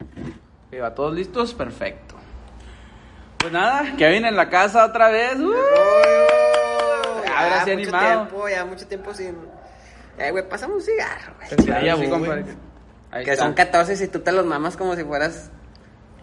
Ok, ¿va todos listos? Perfecto. Pues nada, Kevin en la casa otra vez. ¡Uh! Ahora sí animado. tiempo, ya mucho tiempo sin... Eh, güey, pásame un cigarro, güey. Claro, Ya, sí, güey. compadre. Ahí Que está. son 14 si tú te los mamas como si fueras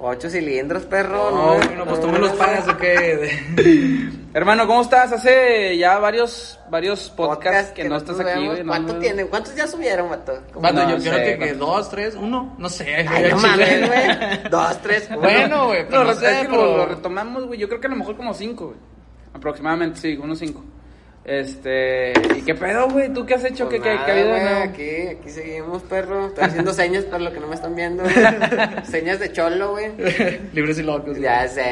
8 cilindros, perro. No, No, bueno, pues tú me los pagas o qué. Hermano, ¿cómo estás? Hace ya varios, varios podcasts que, no estás aquí, güey. no, ¿Cuánto no, tienen? ¿Cuántos ya subieron, vato? Como- Vato, No yo sé, creo que, dos, tres, uno, no sé. Ay, güey, no mames, güey. Dos, tres, uno. Bueno, güey, No, pero no es sé, que lo, pero... lo retomamos, güey. Yo creo que a lo mejor como cinco, güey. Aproximadamente, sí, unos cinco. Este. ¿Y qué pedo, güey? ¿Tú qué has hecho? Pues ¿Qué, qué, nada, qué ha habido? Aquí, aquí seguimos, perro. Estoy haciendo señas para lo que no me están viendo. señas de cholo, güey. Libres y locos. Ya sé,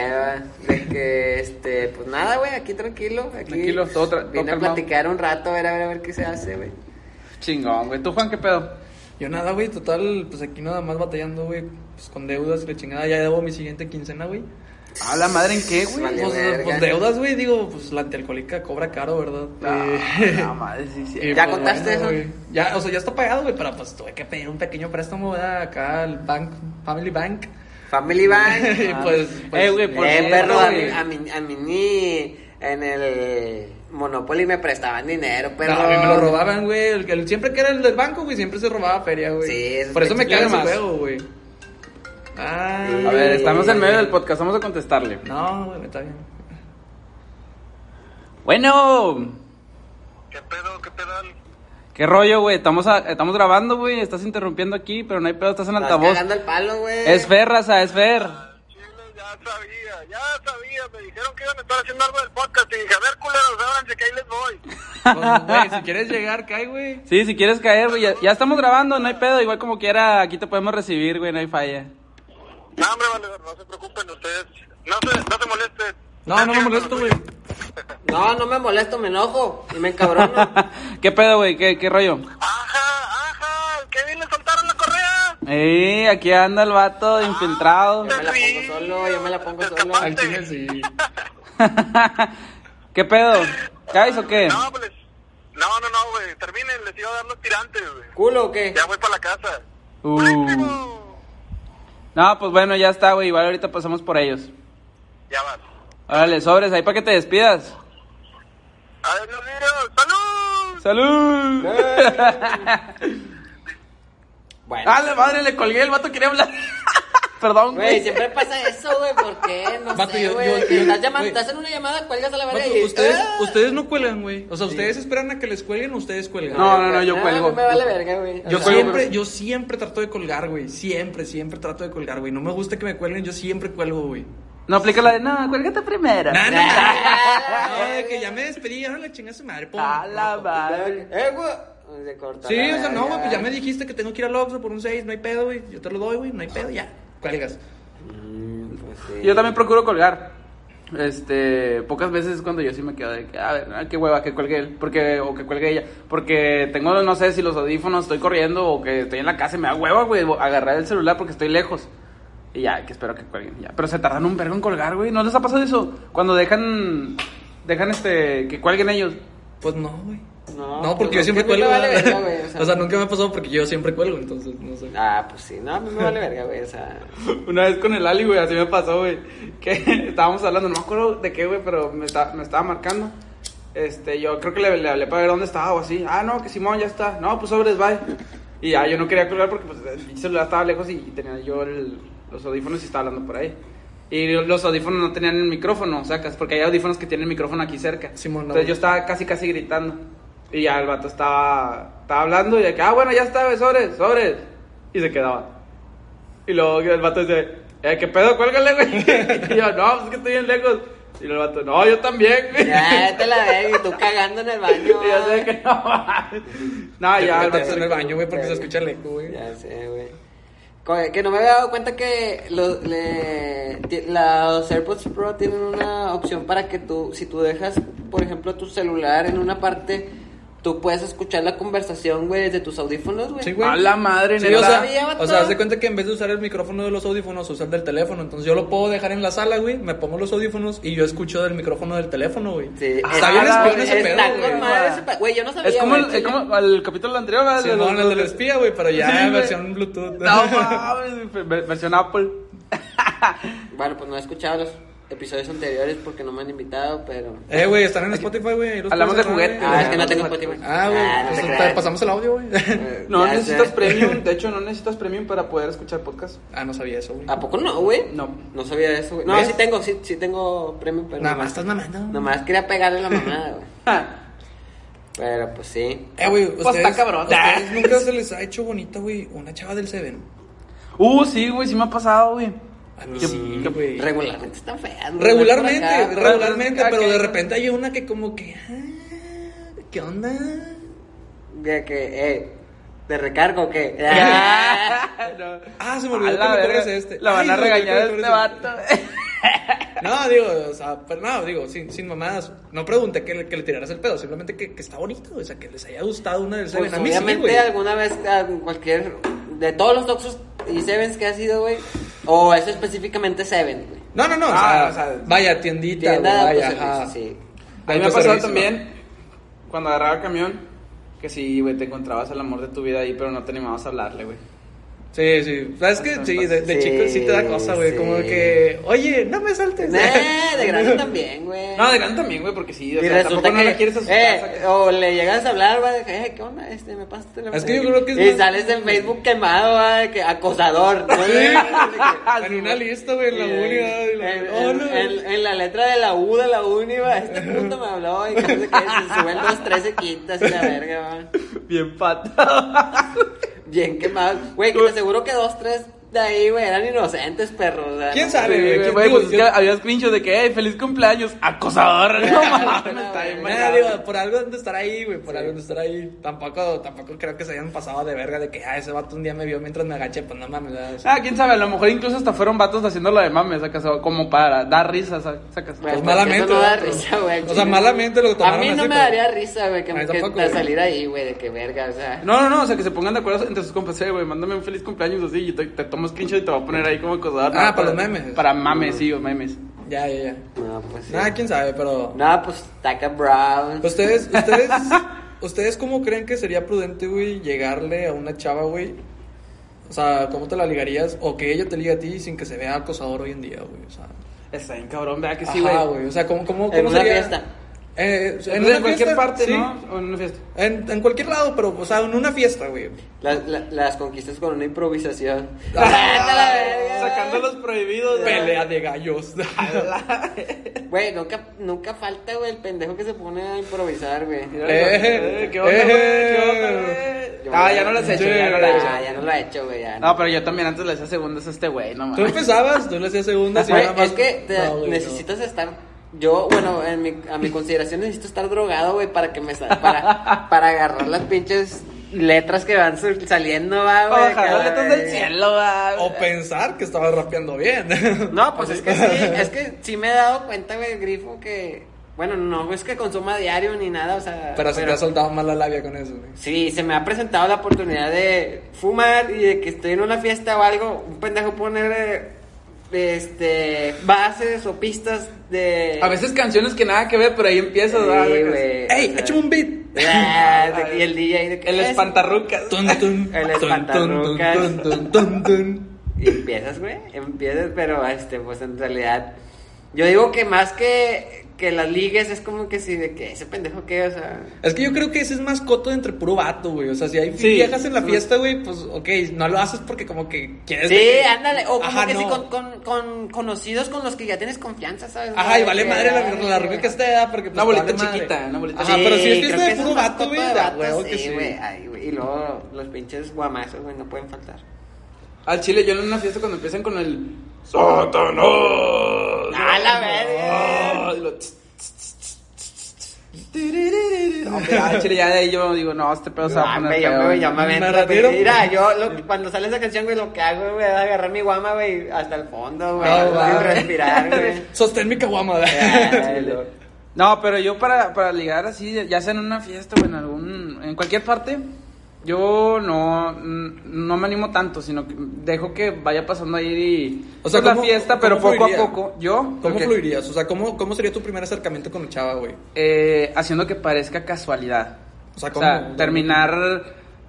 güey. De que, este, pues nada, güey, aquí tranquilo. Aquí Tranquilo, todo tra- todo Vine a calmado. platicar un rato, a ver, a ver, a ver qué se hace, güey. Chingón, güey. ¿Tú, Juan, qué pedo? Yo nada, güey, total, pues aquí nada más batallando, güey, pues con deudas y la chingada. Ya debo mi siguiente quincena, güey. ¿A la madre en qué, güey? Vale, Pues, pues deudas, güey, digo, pues la antialcohólica cobra caro, ¿verdad? Eh, No, madre, sí, sí. y, ¿Ya pues, contaste eso? Ya, o sea, ya está pagado, güey, pero pues tuve que pedir un pequeño préstamo, ¿verdad? Acá al bank, Family Bank. Family Bank. y pues, pues, Eh, güey, por eh, cierto, perro, a mí, güey. a mí, a mí ni en el Monopoly me prestaban dinero, perro. No, a mí me lo robaban, güey. El, el- siempre que era el del banco, güey, siempre se robaba feria, güey. Sí, eso Por eso me caga más. juego, güey. Ah, A ver, estamos en medio del podcast, vamos a contestarle. No, güey, está bien. Bueno, ¿Qué pedo? ¿Qué pedal? ¿qué rollo, güey? Estamos, a- estamos grabando, güey. Estás interrumpiendo aquí, pero no hay pedo, estás en Estás altavoz. cagando el palo, güey. Es Fer, raza, es Fer. Chile, ya sabía, ya sabía. Me dijeron que iban a estar haciendo algo del podcast. Y dije, a ver, culeros, ábranse que ahí les voy. Pues, güey, si quieres llegar, cae, güey. Sí, si quieres caer, güey. Ya, ya estamos grabando, no hay pedo. Igual como quiera, aquí te podemos recibir, güey, no hay falla. No, hombre, vale, no se preocupen ustedes. No se, no se molesten. No, no me molesto, güey. No, no me molesto, me enojo y me encabrono. ¿Qué pedo, güey? ¿Qué, ¿Qué rollo? Ajá, ajá, al Kevin le soltaron la correa. Eh, aquí anda el vato infiltrado. Yo me la pongo solo, yo me la pongo solo. Al chile sí. ¿Qué pedo? ¿Caes o qué? No, pues, no, no, no, güey. Terminen, les iba a dar los tirantes, güey. ¿Culo o qué? Ya voy para la casa. Uh. No, pues bueno, ya está, güey. Igual ahorita pasamos por ellos. Ya van. Órale, sobres, ahí para que te despidas. Adiós, niños. ¡Salud! ¡Salud! Bueno. ¡Ah, la madre! Le colgué, el vato quería hablar. Perdón, Güey, güey. siempre pasa eso, güey, ¿por qué? No Vato, sé, yo- güey. yo- que yo- estás llamando, güey. estás en una llamada, cuelgas a la verga Vato, y... ustedes, ¡Ah! ustedes no cuelgan, güey. O sea, ustedes esperan a que les cuelguen o ustedes cuelgan. No, no, no, yo Ah, cuelgo. Me vale verga, güey. Yo siempre, yo siempre trato de colgar, güey. Siempre, siempre trato de colgar, güey. No me gusta que me cuelguen, yo siempre cuelgo, güey. No aplica la de, no, cuélgate primero. Nah, nah, Ah, nah. No, de que ya me despedí, ahora le chingas su madre, pum. A la madre. Eh, güey. Se corta Sí, la o sea, no, güey, pues ya me dijiste que tengo que ir al Oxxo por un 6, no hay pedo, güey. Yo te lo doy, güey, no hay pedo, ya. Cuelgas. Mm, pues. Yo también procuro colgar. Este, pocas veces es cuando yo sí me quedo de que, a ver, ah, qué hueva, que cuelgue él, porque, o que cuelgue ella, porque tengo, no sé, si los audífonos estoy corriendo o que estoy en la casa y me da hueva, güey, agarrar el celular porque estoy lejos. Y ya, que espero que cuelguen, ya. Pero se tardan un vergo en colgar, güey, ¿no les ha pasado eso? Cuando dejan, dejan este, que cuelguen ellos. Pues no, güey. No, No, porque pues yo siempre cuelgo. me vale ¿verdad? verga, güey, o sea. O sea, nunca me ha pasado porque yo siempre cuelgo, entonces, no sé. Ah, pues sí, no, a mí me vale verga, güey, o sea... Una vez con el Ali, güey, así me pasó, güey. Que estábamos hablando, no me acuerdo de qué, güey, pero me, está- me estaba marcando. Este, yo creo que le, le hablé para ver dónde estaba o así. Ah, no, que Simón ya está. No, pues sobres, bye. Y ya, yo no quería colgar porque pues el celular estaba lejos y tenía yo el- los audífonos y estaba hablando por ahí. Y los audífonos no tenían el micrófono, sacas, porque hay audífonos que tienen el micrófono aquí cerca. Simón, no, Entonces yo estaba casi, casi gritando. Y ya el vato estaba, estaba hablando y de que, ah, bueno, ya está, sobres, sobres. Y se quedaba. Y luego el vato dice, eh, ¿qué pedo? Cuélgale, güey. Y yo, no, pues es que estoy bien lejos. Y el vato, no, yo también, güey. Ya, te la verga, y tú cagando en el baño, Y yo sé que no. No, ya, el vato en el baño, güey, porque se escucha el eco, güey. Ya sé, güey. Co- Que no me había dado cuenta que lo- le- los AirPods Pro tienen una opción para que tú, si tú dejas, por ejemplo, tu celular en una parte tú puedes escuchar la conversación, güey, desde tus audífonos, güey. Sí, güey. A la madre, Sí, neta. o sea, sabía, o sea, haz de cuenta que en vez de usar el micrófono de los audífonos, usa el del teléfono. Entonces yo lo puedo dejar en la sala, güey. Me pongo los audífonos y yo escucho del micrófono del teléfono, güey. Sí. Ah, Está bien la espión ese pedo, Está güey. con madre ese pe- Güey, yo no sabía, Es como, el, es como el capítulo anterior, ¿verdad? Sí, De los- no, el del espía, güey, pero ya Sí, en güey. versión Bluetooth. No mames, versión Apple. Bueno, pues no he escuchado los episodios anteriores porque no me han invitado, pero... Eh, güey, están en Spotify, güey. Hablamos de juguetes. Ah, es que no tengo Spotify. Ah, güey, Ah, no pues pasamos el audio, güey. Eh, No ya necesitas sé. premium. De hecho, no necesitas premium para poder escuchar podcast. ah, no sabía eso, güey. ¿A poco no, güey? No. No sabía eso, güey. No, ¿Ves? sí tengo, sí, sí tengo premio, pero... Nada más estás mamando. Nomás quería pegarle la mamada, güey. Pero pues sí. Eh, güey, Pues ustedes, está cabrón. ¿ustedes nunca se les ha hecho bonita, güey, una chava del Seven? Uh, sí, güey, sí me ha pasado, güey. A mí ¿Qué- sí, qué- güey. Regularmente están feas, güey. Regularmente, acá, regularmente, pero- de repente hay una que como que... ah, ¿Qué onda? De que, eh, de recargo, o ¿qué? No. Ah, se me olvidó que me verga, corres este. La van Ay, a no, regañar me este vato. No, digo, o sea, pero no, digo, sin, sin mamadas. No pregunté que le, que le tiraras el pedo, simplemente que, que está bonito, o sea, que les haya gustado una del Seven. Pues a mí sí, obviamente alguna vez a cualquier de todos los Oxxos y Sevens que ha sido, güey, o eso específicamente Seven, güey. No, no, no, o, Ah, sea, o sea, vaya, tiendita, Tienda vaya, ajá. sí. A mí me ha pasado también cuando agarraba el camión que sí, güey, te encontrabas el amor de tu vida ahí, pero no te animabas a hablarle, güey. Sí, sí, sabes que sí, de, de Sí, chico sí te da cosa, güey, sí. como que, oye, no me saltes. Nah, de grande también, güey. No, de grande también, güey, porque sí, o y sea, resulta tampoco que, no la quieres asustar. eh, o le llegas a hablar, va, de que, eh, ¿qué onda? Este, me pasaste la Es que yo creo que es Y más- sales en Facebook quemado, va, de que acosador. ¿no? Sí. En una lista, güey, en la uni, en, ¿verdad? en- en- en la letra de la U de la uni, va, este puto me habló y que se suben dos, trece quintas y la verga, va. Bien pata. Bien quemado. Güey, que te aseguro que dos, tres de ahí, güey, eran inocentes, perros. o sea, ¿Quién no- sabe, güey? güey, ¿Quién- güey, digo, pues es yo- que había screenshot de que, hey, feliz cumpleaños, acosador. No mames, está bien Nah, manchado. digo, por algo han de estar ahí, güey, por algo han de estar ahí. Tampoco, tampoco creo que se hayan pasado de verga de que, ah, ese vato un día me vio mientras me agaché, pues no mames, ¿verdad? O sea, Ah, quién sabe, a lo mejor incluso hasta fueron vatos haciéndolo de mames, sacas, como para dar risa, sa- sacas. Pues porque malamente, Eso no da ¿no? risa, güey. O sea, malamente lo A tomaron mí no así, me pero- daría risa, güey, que, A mí que salir ahí, güey, de que verga, o sea. No, no, no, o sea, que se pongan de acuerdo entre sus compas, eh, güey, mándame un feliz cumpleaños así y te, te tomo screenshot y te voy a poner ahí como acosador. Ah, para los memes. Para mames, sí, o memes. Ya, ya, ya. No, pues sí. Nada, quién sabe, pero. No, pues Taca Brown. Ustedes, ustedes, ustedes cómo creen que sería prudente, güey, llegarle a una chava, güey? O sea, ¿cómo te la ligarías? O que ella te liga a ti sin que se vea acosador hoy en día, güey. O sea, Está bien cabrón, vea que sí, ajá, güey. güey. O sea, ¿cómo, cómo, cómo En una sería? fiesta. Eh, En, cualquier fiesta, parte, sí. ¿no? O en una fiesta. En, en cualquier lado, pero, o sea, en una fiesta, güey. Las, la- las conquistas con una improvisación. Ah, ¡Vete a la! Sacando los prohibidos, güey. Pelea de gallos. Güey, nunca, nunca falta, güey, el pendejo que se pone a improvisar, güey. Mira, Eh, eh, ¿Qué onda, güey? ¿Qué eh. onda, güey? Yo- Ah, ya no lo has hecho, Sí, ya no lo he hecho. Ah, ya no lo he hecho, güey, ya. No, pero yo también antes le hacía segundos a este güey, no Tú mames. empezabas, tú le hacías segundas y nada más. es que te- No, güey, no. necesitas estar. Yo, bueno, en mi, a mi consideración necesito estar drogado, güey, para que me sa- para, para agarrar las pinches letras que van saliendo, va, güey. Cada letras del cielo, va. O pensar que estaba rapeando bien. No, pues es que sí, es que sí me he dado cuenta, güey, grifo, que. Bueno, no es que consuma diario ni nada, o sea. Pero se te ha soltado mal la labia con eso, güey. Sí, se me ha presentado la oportunidad de fumar y de que estoy en una fiesta o algo, un pendejo poner eh, este bases o pistas de A veces canciones que nada que ver, pero ahí empiezas, Sí. ¡Ey, o sea, échame un beat! ah, y el DJ de que El es- espantarrucas. Tun, tun, El espantarrucas. tun, tun, tun, tun. y empiezas, güey, empiezas, pero este pues en realidad yo digo que más que que las ligues es como que si de que ese pendejo que, o sea, Es que yo creo que ese es más coto entre puro vato, güey. O sea, si hay Sí. viejas en la fiesta, güey, pues, ok, no lo haces porque como que quieres... Sí, que- ándale, o como Ajá, que no. sí, con, con, con conocidos con los que ya tienes confianza, ¿sabes? Ajá, y vale madre la, la roca que esté, ¿verdad? porque pues, Una bolita vale madre. chiquita, una bolita Ajá, Sí, pero si es fiesta de puro vato, güey, da que sí. güey, ay, güey, y luego los pinches guamazos, güey, no pueden faltar. Al chile, yo en una fiesta cuando empiezan con el. ¡Satanás! ¡A la verga! Ah. No, pero al chile, ya de ahí yo digo, no, este pedo se va a Ah, poner me, yo, me, yo avento. Mira, yo lo- cuando sale esa canción, güey, lo que hago, güey, es agarrar mi guama, güey, hasta el fondo, güey, No, respirar, güey. Sostén mi caguama, güey. No, pero yo para, para ligar así, ya sea en una fiesta o en algún, en cualquier parte, yo no, no me animo tanto, sino que dejo que vaya pasando ahí y, O sea, pues, la ¿cómo- fiesta, pero poco fluiría? a poco. Yo, ¿Cómo fluirías? O sea, ¿cómo, ¿cómo sería tu primer acercamiento con la chava, güey? eh, haciendo que parezca casualidad. O sea, O ¿cómo? sea, terminar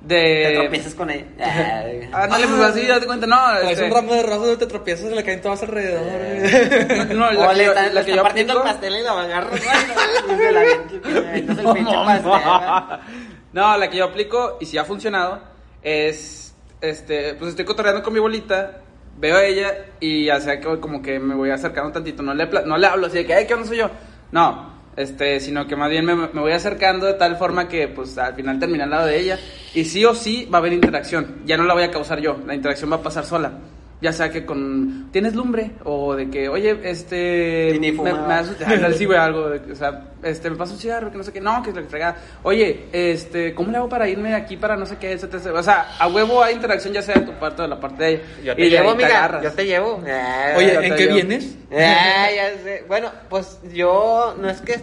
Te de... tropiezas con ella. Ándale, pues así, date cuenta, no, Traes este, un ramo de rosas, te tropiezas y le caen todas alrededor, güey. no, la o que le yo- está, la que está yo partiendo el pastel y lo agarras, güey, y se la avientas, el pinche pastel. No, la que yo aplico, y si ha funcionado, es, este, pues estoy cotorreando con mi bolita, veo a ella, y ya sea que como que me voy acercando tantito, no le, no le hablo así de que, ay, ¿qué onda soy yo? No, este, sino que más bien me, voy acercando de tal forma que, pues, al final termina al lado de ella, y sí o sí va a haber interacción, ya no la voy a causar yo, la interacción va a pasar sola. Ya sea que con. ¿Tienes lumbre? O de que, oye, este. Y ni me, me das- ándale, sí, güey, algo. de que, o sea, este, me pasa un cigarro, que no sé qué. No, que la fregada. Oye, este, ¿cómo le hago para irme de aquí para no sé qué? etcétera? O sea, a huevo hay interacción, ya sea de tu parte o de la parte de ella. Yo Y te de llevo, te amiga, yo te llevo. Ah, Oye, ¿en qué vienes? Ah, ya sé. Bueno, pues yo no es que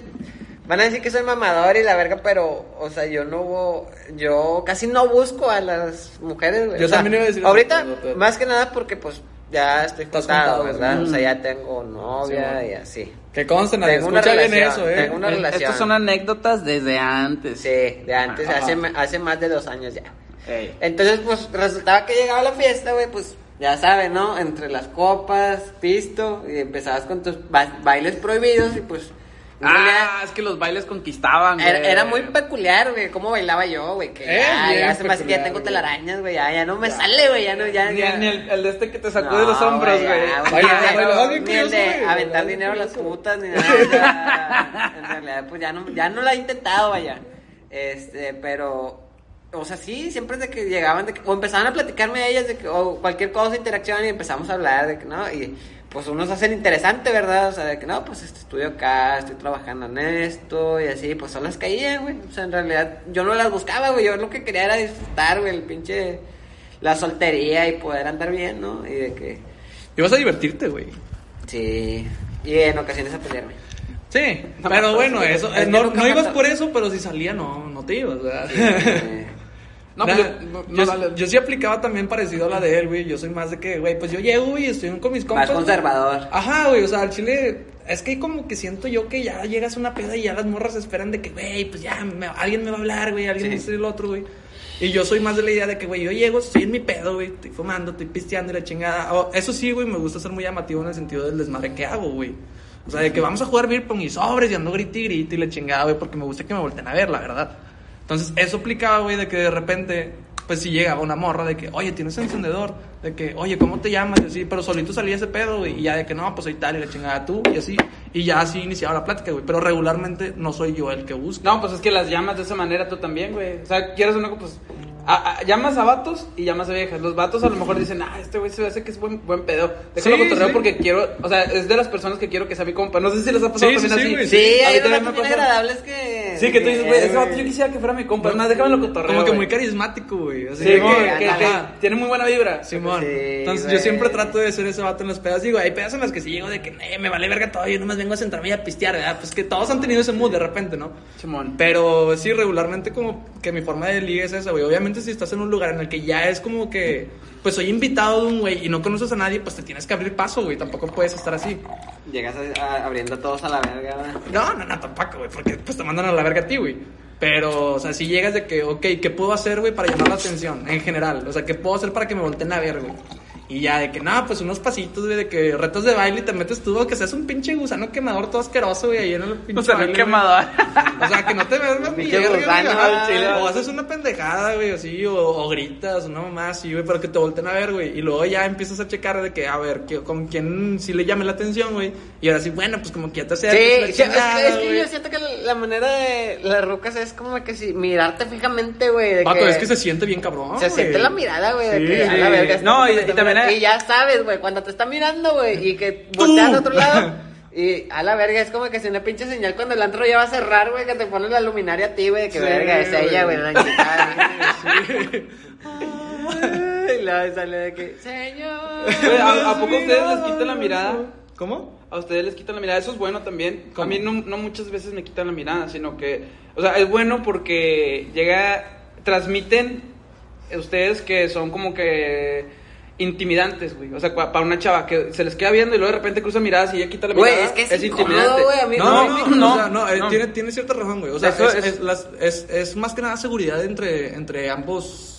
van a decir que soy mamador y la verga, pero o sea, yo no hubo- yo casi no busco a las mujeres, güey. Yo O sea, también iba a decir Ahorita pero- más que nada porque pues ya estoy juntado, ¿verdad? O sea, ya tengo novia Sí, y así. Que conste, nadie escucha bien relación, eso, eh. tengo una Eh, relación. Estas son anécdotas desde antes. Sí, de antes, hace, hace más de dos años ya. Entonces, pues, resultaba que llegaba la fiesta, güey, pues, ya saben, ¿no? Entre las copas, pisto, y empezabas con tus ba- bailes prohibidos y pues... Ah, es que los bailes conquistaban, güey. era, era muy peculiar, güey, cómo bailaba yo, güey, que Eh, ya, se me hace que ya tengo telarañas, güey, ya, ya no me sale, güey, ya no, ya, Ni, ya. ni el, el de este que te sacó No, de los hombros, güey. ni el de- Ni el de aventar dinero a las putas, ni nada. en realidad, pues ya no, ya no la he intentado, vaya. Este, pero, o sea, sí, siempre de que llegaban, de que, o empezaban a platicarme a ellas de que, o cualquier cosa, interacción, y empezamos a hablar de que, ¿no? Y pues unos hacen interesante, ¿verdad? O sea, de que, no, pues este, estudio acá, estoy trabajando en esto, y así, pues son las caían, güey. O sea, en realidad, yo no las buscaba, güey, yo lo que quería era disfrutar, güey, el pinche, la soltería y poder andar bien, ¿no? Y de que... Y vas a divertirte, güey. Sí, y en ocasiones a pelearme. Sí, pero bueno, sí, eso, es eh, no, ibas por eso, pero si salía, no, no te ibas, ¿verdad? Eh, No, Nah, pues, no, no, yo, sí aplicaba también parecido a la de él, güey. Yo soy más de que, güey, pues yo llego y estoy con mis compas. Más güey. conservador. Ajá, güey, o sea, al chile. Es que como que siento yo que ya llegas a una peda y ya las morras esperan de que, güey, pues ya me- alguien me va a hablar, güey, alguien Sí. a decir el otro, güey. Y yo soy más de la idea de que, güey, yo llego, estoy en mi pedo, güey, estoy fumando, estoy pisteando y la chingada. Eso sí, güey, me gusta ser muy llamativo en el sentido del desmadre que hago, güey. O sea, de que vamos a jugar beer pong y sobres y ando grite y grite y la chingada, güey, porque me gusta que me volteen a ver, la verdad. Entonces, eso aplicaba, güey, de que de repente, pues si llegaba una morra de que, oye, tienes encendedor, de que, oye, ¿cómo te llamas? Y así, pero solito salía ese pedo, güey, y ya de que no, pues soy tal y la chingada tú, y así, y ya así iniciaba la plática, güey, pero regularmente no soy yo el que busca. No, pues es que las llamas de esa manera tú también, güey. O sea, quieres una cosa, pues. A- a- llamas a vatos y llamas a viejas. Los vatos a lo mejor dicen, ah, este güey se hace que es buen, buen pedo. Déjalo Sí, cotorreo sí. porque quiero. O sea, es de las personas que quiero que sea mi compa. No sé si les ha pasado Sí, también sí, así. güey, Sí, A mí hay también unas me bien pasa. agradables que... Sí, que tú dices, güey, ese vato yo quisiera que fuera mi compa. Es más, déjamelo cotorreo. Como que güey. muy carismático, güey. Sí, que, tiene muy buena vibra. Simón. Sí, Entonces güey. yo siempre trato de ser ese vato en las pedas. Digo, hay pedas en las que sí llego de que "Eh, me vale verga todo, yo nomás vengo a sentarme y a pistear, ¿verdad? Pues que todos han tenido ese mood de repente, ¿no? Simón. Pero sí, regularmente como que mi forma de liga es esa, güey. Obviamente si estás en un lugar en el que ya es como que, pues soy invitado de un güey y no conoces a nadie, pues te tienes que abrir paso, güey. Tampoco puedes estar así. Llegas a- a- abriendo a todos a la verga, güey. No, no, no, tampoco, güey, porque pues te mandan a la verga a ti, güey. Pero, o sea, si llegas de que, ok, ¿qué puedo hacer, güey, para llamar la atención en general? O sea, ¿qué puedo hacer para que me volteen a ver, güey? Y ya, de que, nada, pues unos pasitos, güey, de que retos de baile y te metes tú, que seas un pinche gusano quemador todo asqueroso, güey, ahí en el pinche O sea, baile, no güey. quemador. O sea, que no te veas más Pinche verga, gusano, güey, al chile. O haces una pendejada, güey, así, o, o gritas, una mamá así, güey, pero que te volteen a ver, güey. Y luego ya empiezas a checar de que, a ver, que, con quién sí le llame la atención, güey. Y ahora sí, bueno, pues como que ya te la sí, es, chingada, es que güey. yo siento que la manera de las rucas es como que si mirarte fijamente, güey. de que es que se siente bien cabrón, se güey. siente la mirada, güey. de Sí, que a la verga. No, y- y también Y ya sabes, güey, cuando te está mirando, güey, y que volteas a otro lado. Y a la verga, es como que si una pinche señal cuando el antro ya va a cerrar, güey, que te pone la luminaria a ti, güey, que Sí, verga, es ella, güey. la chica. Y luego sale de que, señor. ¿a, a poco ustedes les quitan la mirada ¿Cómo? A ustedes les quitan la mirada, eso es bueno también. ¿Cómo? A mí no, no muchas veces me quitan la mirada, sino que, o sea, es bueno porque llega, transmiten ustedes que son como que intimidantes, güey. O sea, para una chava que se les queda viendo y luego de repente cruza miradas y ella quita la Güey, mirada, es que es intimidante. No, no, no, no, no, o sea, no, eh, no. Tiene, tiene cierta razón, güey. O sea, es, es- es las- es- es más que nada seguridad entre, entre ambos.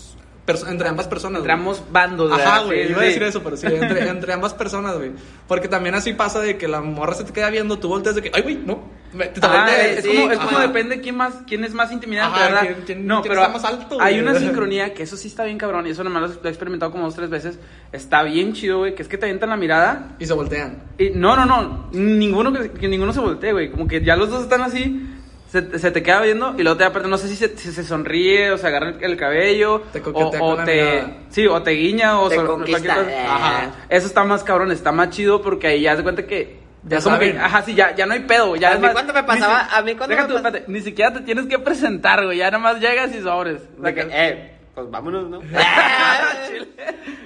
Entre ambas personas. Entre ambos bandos, Ajá, güey. Sí, iba a sí. decir eso, pero sí, entre, entre ambas personas, güey. Porque también así pasa de que la morra se te queda viendo, tú volteas de que, ay, güey, no. Te Ah, volteas, es, sí, como, es como ajá. depende quién más quién es más intimidante, Ajá, ¿verdad? quién- quién- no, quién pero más alto, hay güey. una sincronía que eso sí está bien cabrón y eso nomás lo, lo he experimentado como dos tres veces. Está bien chido, güey, que es que te avientan la mirada Y se voltean. y no, no, no, ninguno que, que ninguno se voltee, güey, como que ya los dos están así. Se, se te queda viendo y luego te aparte no sé si se, si se sonríe o se agarra el, el cabello Te o, coquetea o te mirada. sí o te guiña o Te so-. Ajá. Eso está más cabrón, está más chido porque ahí ya se cuenta que Ya es como que, ajá, sí, ya, ya no hay pedo, güey, ya A mí más- cuando me ni pasaba- si- a mí cuando me tú, pas- espérate, ni siquiera te tienes que presentar, güey, ya nada más llegas y sobres. De que, eh, pues vámonos, ¿no? Chile.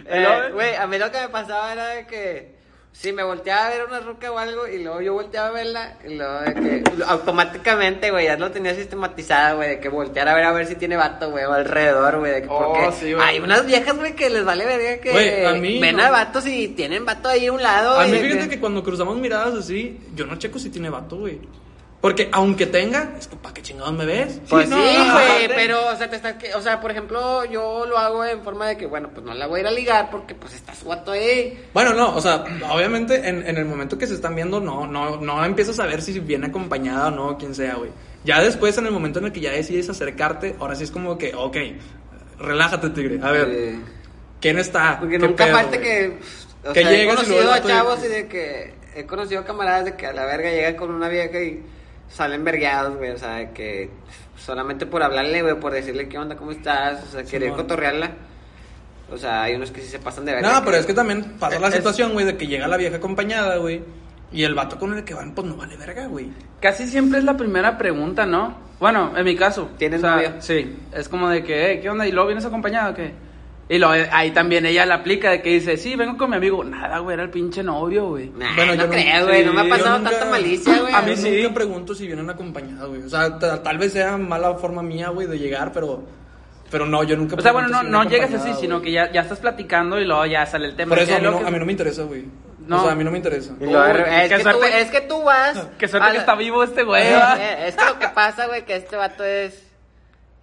Eh, Güey, a mí lo que me pasaba era de que si me volteaba a ver una ruca o algo y luego yo volteaba a verla y luego de que automáticamente, güey, ya lo tenía sistematizada, güey, de que voltear a ver a ver si tiene vato, güey, o alrededor, güey, de que Oh, porque sí, güey. hay unas viejas, güey, que les vale verga que Güey, a mí ven no. a vatos y tienen vato ahí a un lado, A mí fíjate que cuando cruzamos miradas así, yo no checo si tiene vato, güey. Porque aunque tenga, es que ¿para qué chingados me ves? Pues Sí, no, güey, aparte- pero, o sea, te está, que- o sea, por ejemplo, yo lo hago en forma de que, bueno, pues no la voy a ir a ligar porque, pues, está su vato ahí. Bueno, no, o sea, obviamente en, en el momento que se están viendo, no, no, no empiezas a ver si viene acompañada o no, quien sea, güey. Ya después, en el momento en el que ya decides acercarte, ahora sí es como que, ok, relájate, tigre. A ver, Eh, ¿quién está? Porque ¿Qué nunca pedo, falte güey? que. O Que sea, he conocido a chavos y de que. He conocido camaradas de que a la verga llegan con una vieja y salen vergueados, güey. O sea, de que solamente por hablarle, güey, por decirle qué onda, cómo estás, o sea, querer Simón. cotorrearla. O sea, hay unos que sí se pasan de verga. No, que- pero es que también pasa la Es- situación, güey, de que llega la vieja acompañada, güey. Y el vato con el que van, pues no vale verga, güey. Casi siempre es la primera pregunta, ¿no? Bueno, en mi caso. ¿Tienes o sea, novia? Sí. Es como de que, eh, ¿qué onda? ¿Y luego vienes acompañado o qué? Y ahí también ella la aplica de que dice, sí, vengo con mi amigo. Nada, güey, era el pinche novio, güey. Nah, Bueno, no yo no- creo, güey. no me ha pasado nunca- tanta malicia, güey. A Yo mí sí. nunca pregunto si vienen acompañados, güey. O sea, ta- tal vez sea mala forma mía, güey, de llegar, pero... Pero no, yo nunca O sea, bueno, no, si no llegas así, sino que ya, ya estás platicando y luego ya sale el tema. Por eso ¿Qué a mí, no, que- a mí no me interesa, güey. No. O sea, a mí no me interesa. Es, que tú, es que tú vas. Qué suerte a que está vivo este güey, Eh, eh, es que lo que pasa, güey, que este vato es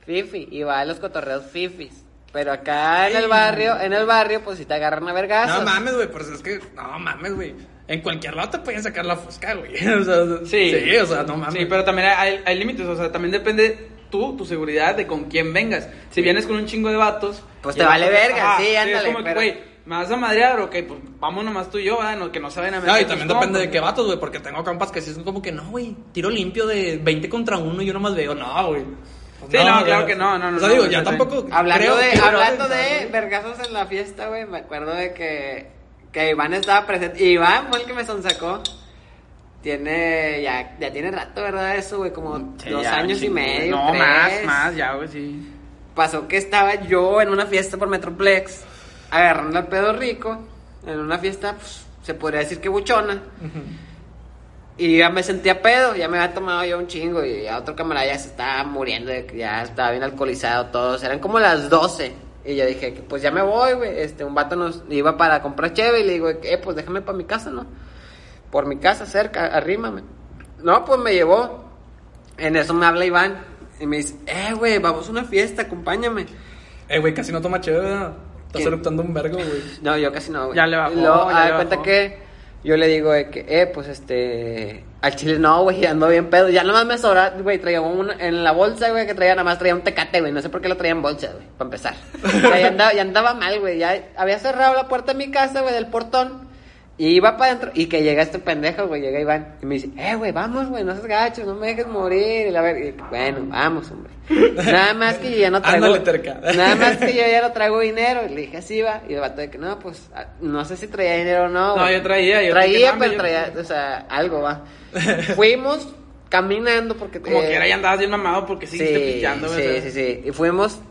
fifi y va a los cotorreos fifis. Pero acá en el barrio, en el barrio, pues si te agarran a vergazos. No mames, güey, pues es que... No mames, güey. En cualquier lado te pueden sacar la fosca, güey. O sea, Sí. sí, o sea, no mames. Sí, pero también hay, hay límites, o sea, también depende tú, tu seguridad de con quién vengas. Si vienes con un chingo de vatos... Pues te vale vas a- verga, sí, ándale, pero- güey, me vas a madrear, ok, pues vamos nomás tú y yo. No, que no saben a No, y también depende compas. de qué vatos, güey, porque tengo compas que sí son como que no, güey, tiro limpio de 20 contra 1 y yo nomás veo, no, güey. Sí, no, claro que no, no, no, O sea, digo, no, ya tampoco. Hablando creo de, hablando de vergazos en la fiesta, güey, me acuerdo de que, que Iván estaba presente. Iván fue el que me sonsacó. Tiene, ya, ya tiene rato, ¿verdad? Eso, güey, como Sí, dos ya, años y medio. No, tres. más, más, ya, güey, sí. Pasó que estaba yo en una fiesta por Metroplex, agarrando al pedo rico, en una fiesta, pues, se podría decir que buchona. Y ya me sentía pedo, ya me había tomado yo un chingo y ya otro camarada ya se estaba muriendo, de que ya estaba bien alcoholizado todos, eran como las 12. Y yo dije, que, pues ya me voy, güey, este, un vato nos iba para comprar cheve y le digo, eh, pues déjame para mi casa, ¿no? Por mi casa, cerca, arrímame. No, pues me llevó. En eso me habla Iván y me dice, eh, güey, vamos a una fiesta, acompáñame. Eh, güey, casi no toma chévere, ¿verdad? Estás eruptando un vergo, güey. No, yo casi no, güey. Ya le bajó, Y luego, ya haz le de cuenta bajó. que yo le digo de que, eh, pues este, al chile no, güey, ando bien pedo. Ya nomás me sobra, güey, traía un, en la bolsa, güey, que traía nada más traía un tecate, güey. No sé por qué lo traía en bolsa, güey, para empezar. Ya andaba mal, güey. Ya había cerrado la puerta de mi casa, güey, del portón. Y iba para adentro, y que llega este pendejo, güey, llega Iván, y me dice, eh, güey, vamos, güey, no seas gacho, no me dejes morir, y la ver, y, bueno, vamos, hombre. Nada más que yo ya no traigo, nada más que yo ya no traigo dinero, y le dije, así va, y el vato de que, no, pues, ah, no sé si traía dinero o no. No, güey". yo traía, yo Traía, "No, pero traía, o sea, algo, va. Fuimos caminando porque... Como eh, que era ya andabas bien mamado porque. Sí, o sea. sí, sí. Y fuimos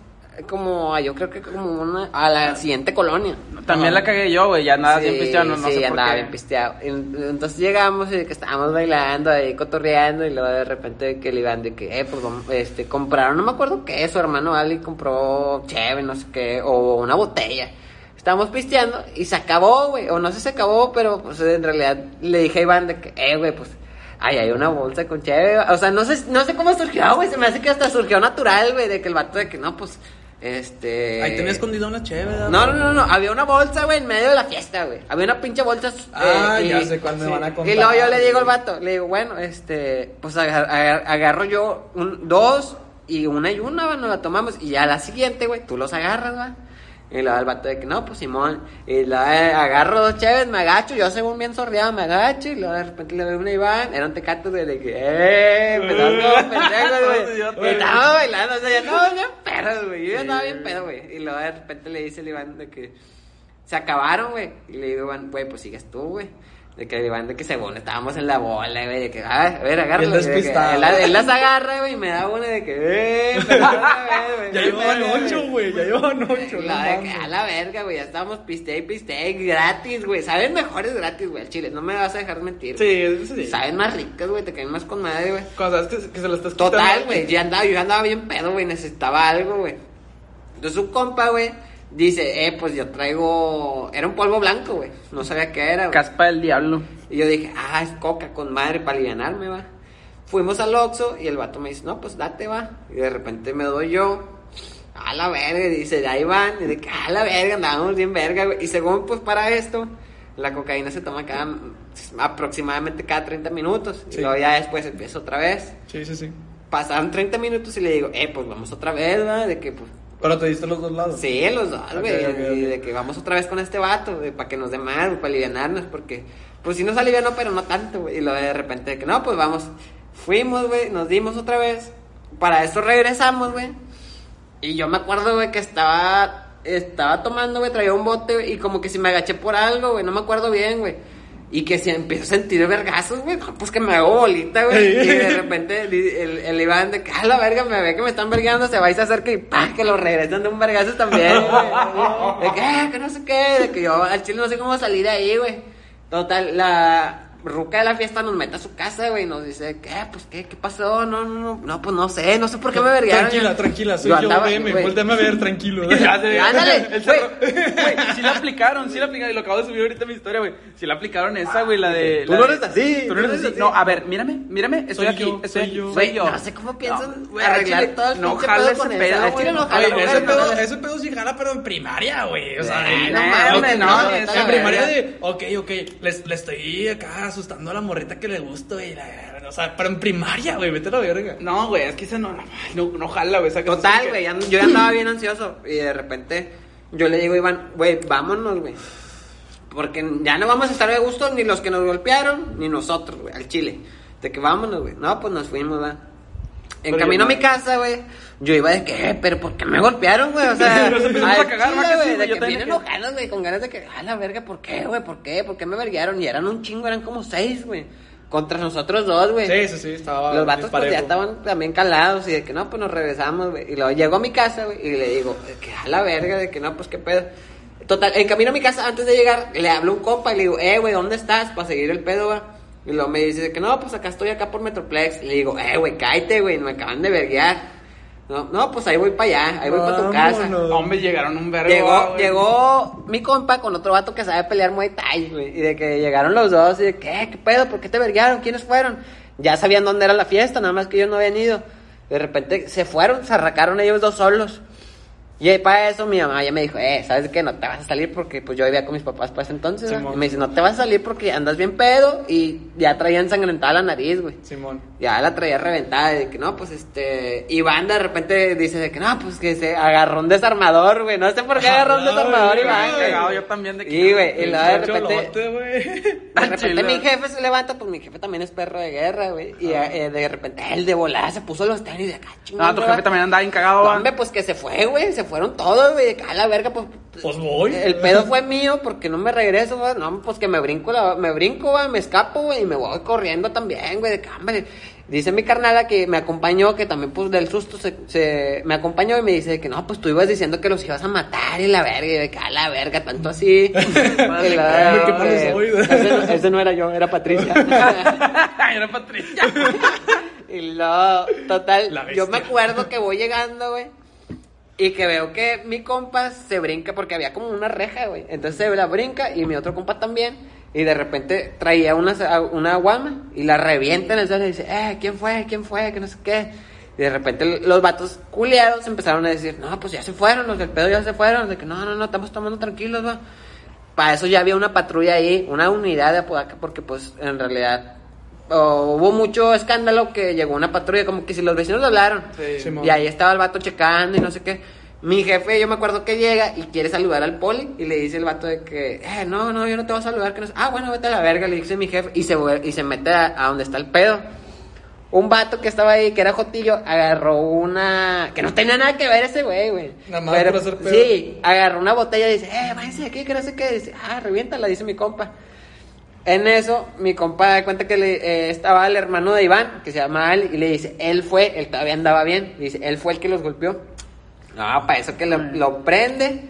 como, yo creo que como una, a la siguiente colonia. También la cagué yo, güey. Ya andaba bien Sí, pisteado, no, no sí, sé por andaba qué. bien pisteado. En- Entonces llegamos y que estábamos bailando ahí, cotorreando, y luego de repente que le iban de que, eh, pues este, compraron, no me acuerdo qué, su hermano Ali compró cheve, no sé qué, o una botella. Estábamos pisteando y se acabó, güey, o no sé si se acabó, pero pues en realidad le dije a Iván de que, eh, güey, pues, ay, hay una bolsa con cheve, o sea, no sé, no sé cómo surgió, güey, se me hace que hasta surgió natural, güey, de que el vato de que, no, pues, este... Ahí tenía escondida una chévere. No, no, no, no, había una bolsa, güey, en medio de la fiesta, güey. Había una pinche bolsa. eh, Ah, ya sé cuál me van a contar. Y luego yo le digo al vato, le digo, bueno, este, pues agar- agar- agarro yo un, dos y una y una, va, nos la tomamos. Y ya la siguiente, güey, tú los agarras, va. Y luego el vato de que, no, pues Simón. Y luego eh, agarro dos chéves, me agacho, yo según bien sordeado, me agacho. Y luego de repente le doy una Iván, eran tecatos de, de que, eh, empezamos como pendejos, güey. Estábamos bailando, o sea, ya no, bien pedos, güey. Yo ya estaba bien pedo, güey. Y luego de repente le dice el Iván de que se acabaron, güey. Y le digo, Iván, güey, pues sigues tú, güey. De que de que según estábamos en la bola, güey. De que, ah, a ver, despistado. Él, él las agarra, güey, y me da una de que, eh. Ya llevaban ocho, güey. Ya llevaban ocho. La de que, a la verga, güey, ya estábamos piste y piste gratis, güey. Saben mejores gratis, güey, al chile. No me vas a dejar mentir. Sí, sí, sí. Saben más ricas, güey, te caen más con madre, güey. Cuando sabes que, que se lo estás. Total, güey, ya andaba, yo andaba bien pedo, güey, necesitaba algo, güey. Entonces un compa, güey, dice, eh, pues yo traigo, era un polvo blanco, güey, no sabía qué era, güey. Caspa del diablo. Y yo dije, ah, es coca con madre para alivianarme, va. Fuimos al Oxxo y el vato me dice, no, pues date, va. Y de repente me doy yo, a la verga, y dice, ahí van, y de que, a la verga, andábamos bien verga, güey. Y según, pues para esto, la cocaína se toma cada, aproximadamente cada 30 minutos. Sí. Y luego ya después empieza otra vez. Sí, sí, sí. Pasaron 30 minutos y le digo, eh, pues vamos otra vez, ¿va? De que, pues, Pero te diste los dos lados. sí, los dos, güey. ok, ok. Y de que vamos otra vez con este vato, güey, para que nos dé más, para alivianarnos, porque, pues sí nos alivianó, pero no tanto, güey. Y luego de repente, de que no, pues vamos. Fuimos, güey, nos dimos otra vez. Para eso regresamos, güey. Y yo me acuerdo, güey, que estaba, estaba tomando, güey, traía un bote, y como que si me agaché por algo, güey, no me acuerdo bien, güey. Y que si empiezo a sentir vergazos, güey, pues que me hago bolita, güey. Y de repente el, el, el Iván de que, a la verga, me ve que me están vergueando, se va y se acerca y ¡pah! que lo regresan de un vergazo también, güey. De que, ah, que no sé qué, de que yo al chile no sé cómo salir de ahí, güey. Total, la ruca de la fiesta nos mete a su casa, güey, y nos dice, ¿qué? Pues, ¿qué? ¿Qué pasó? No, no, no, no, pues no sé, no sé por qué me verguearon. Tranquila, Yo- tranquila, soy yo, andaba, veme, a ver, tranquilo. Ándale, güey. sí la aplicaron, sí la aplicaron. Y lo acabo de subir ahorita en mi historia, güey. Sí la aplicaron esa, güey, la de. Tú la no eres así, Tú no eres así. No, a ver, mírame, mírame. Estoy Soy aquí. yo, estoy soy yo. Soy yo. no sé cómo piensan güey, arreglar todo el no jala pedo ese con pedo, güey. no ese no pedo, ese pedo sí jala, pero en primaria, güey. O sea, no en- no, en primaria de, ok, ok, le estoy acá asustando a la morrita que le gusta, güey. la- O sea, pero en primaria, güey, vete a la verga. No, güey, es que ese no, no, no, no jala, güey. esa cosa Total, güey, yo ya andaba bien ansioso y de repente yo le digo a Iván, güey, vámonos, güey. Porque ya no vamos a estar de gusto ni los que nos golpearon, ni nosotros, güey, al chile. De que vámonos, güey. No, pues nos fuimos, va. En Pero camino yo a mi casa, güey, yo iba de que, eh, pero ¿por qué me golpearon, güey? O sea, Nos empezamos a cagar, chile, ¿va que sí, güey, güey? de que enojados, güey, con ganas de que, a la verga, ¿por qué, güey? ¿Por qué? ¿Por qué me verguearon? Y eran un chingo, eran como seis, güey. Contra nosotros dos, güey. Sí, sí, sí, estaba. Los vatos pues, ya estaban también calados y de que no, pues nos regresamos, güey. Y luego llego a mi casa, güey, y le digo, que a la verga, de que no, pues qué pedo. Total, en camino a mi casa, antes de llegar, le hablo a un compa y le digo, eh, güey, ¿dónde estás? Para seguir el pedo, va. Y luego me dice de que no, pues acá estoy acá por Metroplex. Y le digo, eh, güey, cállate, güey, me acaban de verguear. No, no, pues ahí voy para allá, ahí voy para tu casa. Hombre, llegaron un verbo. Llegó, güey. llegó mi compa con otro vato que sabe pelear Muay Thai, güey. Y de que llegaron los dos y de ¿qué? ¿Qué pedo? ¿Por qué te verguearon? ¿Quiénes fueron? Ya sabían dónde era la fiesta, nada más que ellos no habían ido. De repente se fueron, se arrancaron ellos dos solos. Y para eso mi mamá ya me dijo, eh, ¿sabes qué? No te vas a salir porque pues yo vivía con mis papás para ese entonces. Simón. y me dice, no te vas a salir porque andas bien pedo y ya traía ensangrentada la nariz, güey. Simón. Ya la traía reventada, de que no, pues este. Iván de repente dice de que no, pues que se agarró un desarmador, güey. No sé por qué agarró un Ah, desarmador, güey, Iván, güey. güey. Yo también de que- Sí, güey. Y luego de repente. Güey. De repente mi jefe se levanta, pues mi jefe también es perro de guerra, güey. Y eh, de repente él de volada se puso los tenis de acá, chingón. No, tu jefe también andaba bien cagado, va. Hombre, pues que se fue, güey. Se fueron todos, güey. de A la verga, pues. Pues voy. El pedo fue mío porque no me regreso, güey. No, pues que me brinco, la- me brinco, güey, me escapo, güey, y me voy corriendo también, güey. De hombre. Dice mi carnala que me acompañó, que también, pues, del susto se, se- me acompañó y me dice que no, pues tú ibas diciendo que los ibas a matar y la verga, y de que a la verga, tanto así. Y la- qué soy. ese, no- ese no era yo, era Patricia. Era Patricia. Y luego, total, yo me acuerdo que voy llegando, güey. Y que veo que mi compa se brinca porque había como una reja, güey. Entonces se la brinca y mi otro compa también. Y de repente traía una, una guama y la revienta en el suelo y dice, eh, ¿quién fue? ¿Quién fue? Que no sé qué. Y de repente los vatos culiados empezaron a decir, no, pues ya se fueron, los del pedo ya se fueron. De que no, no, no, estamos tomando tranquilos, va. Para eso ya había una patrulla ahí, una unidad de Apodaca, porque pues en realidad oh, hubo mucho escándalo que llegó una patrulla, como que si los vecinos hablaron. Sí. Y ahí estaba el vato checando y no sé qué. Mi jefe, yo me acuerdo que llega y quiere saludar al poli y le dice el vato de que, eh, no, no, yo no te voy a saludar. Que no sé. Ah, bueno, vete a la verga, le dice mi jefe y se, y se mete a, a donde está el pedo. Un vato que estaba ahí, que era Jotillo, agarró una... Que no tenía nada que ver ese güey, güey. Nada más Pero- por hacer pedo. Sí, agarró una botella y dice, eh, váyanse de aquí, que no sé qué. Dice, ah, reviéntala, dice mi compa. En eso, mi compa da cuenta que le, eh, estaba el hermano de Iván, que se llama Ali, y le dice, él fue, él todavía andaba bien. Dice, él fue el que los golpeó. No, para eso que lo, lo prende,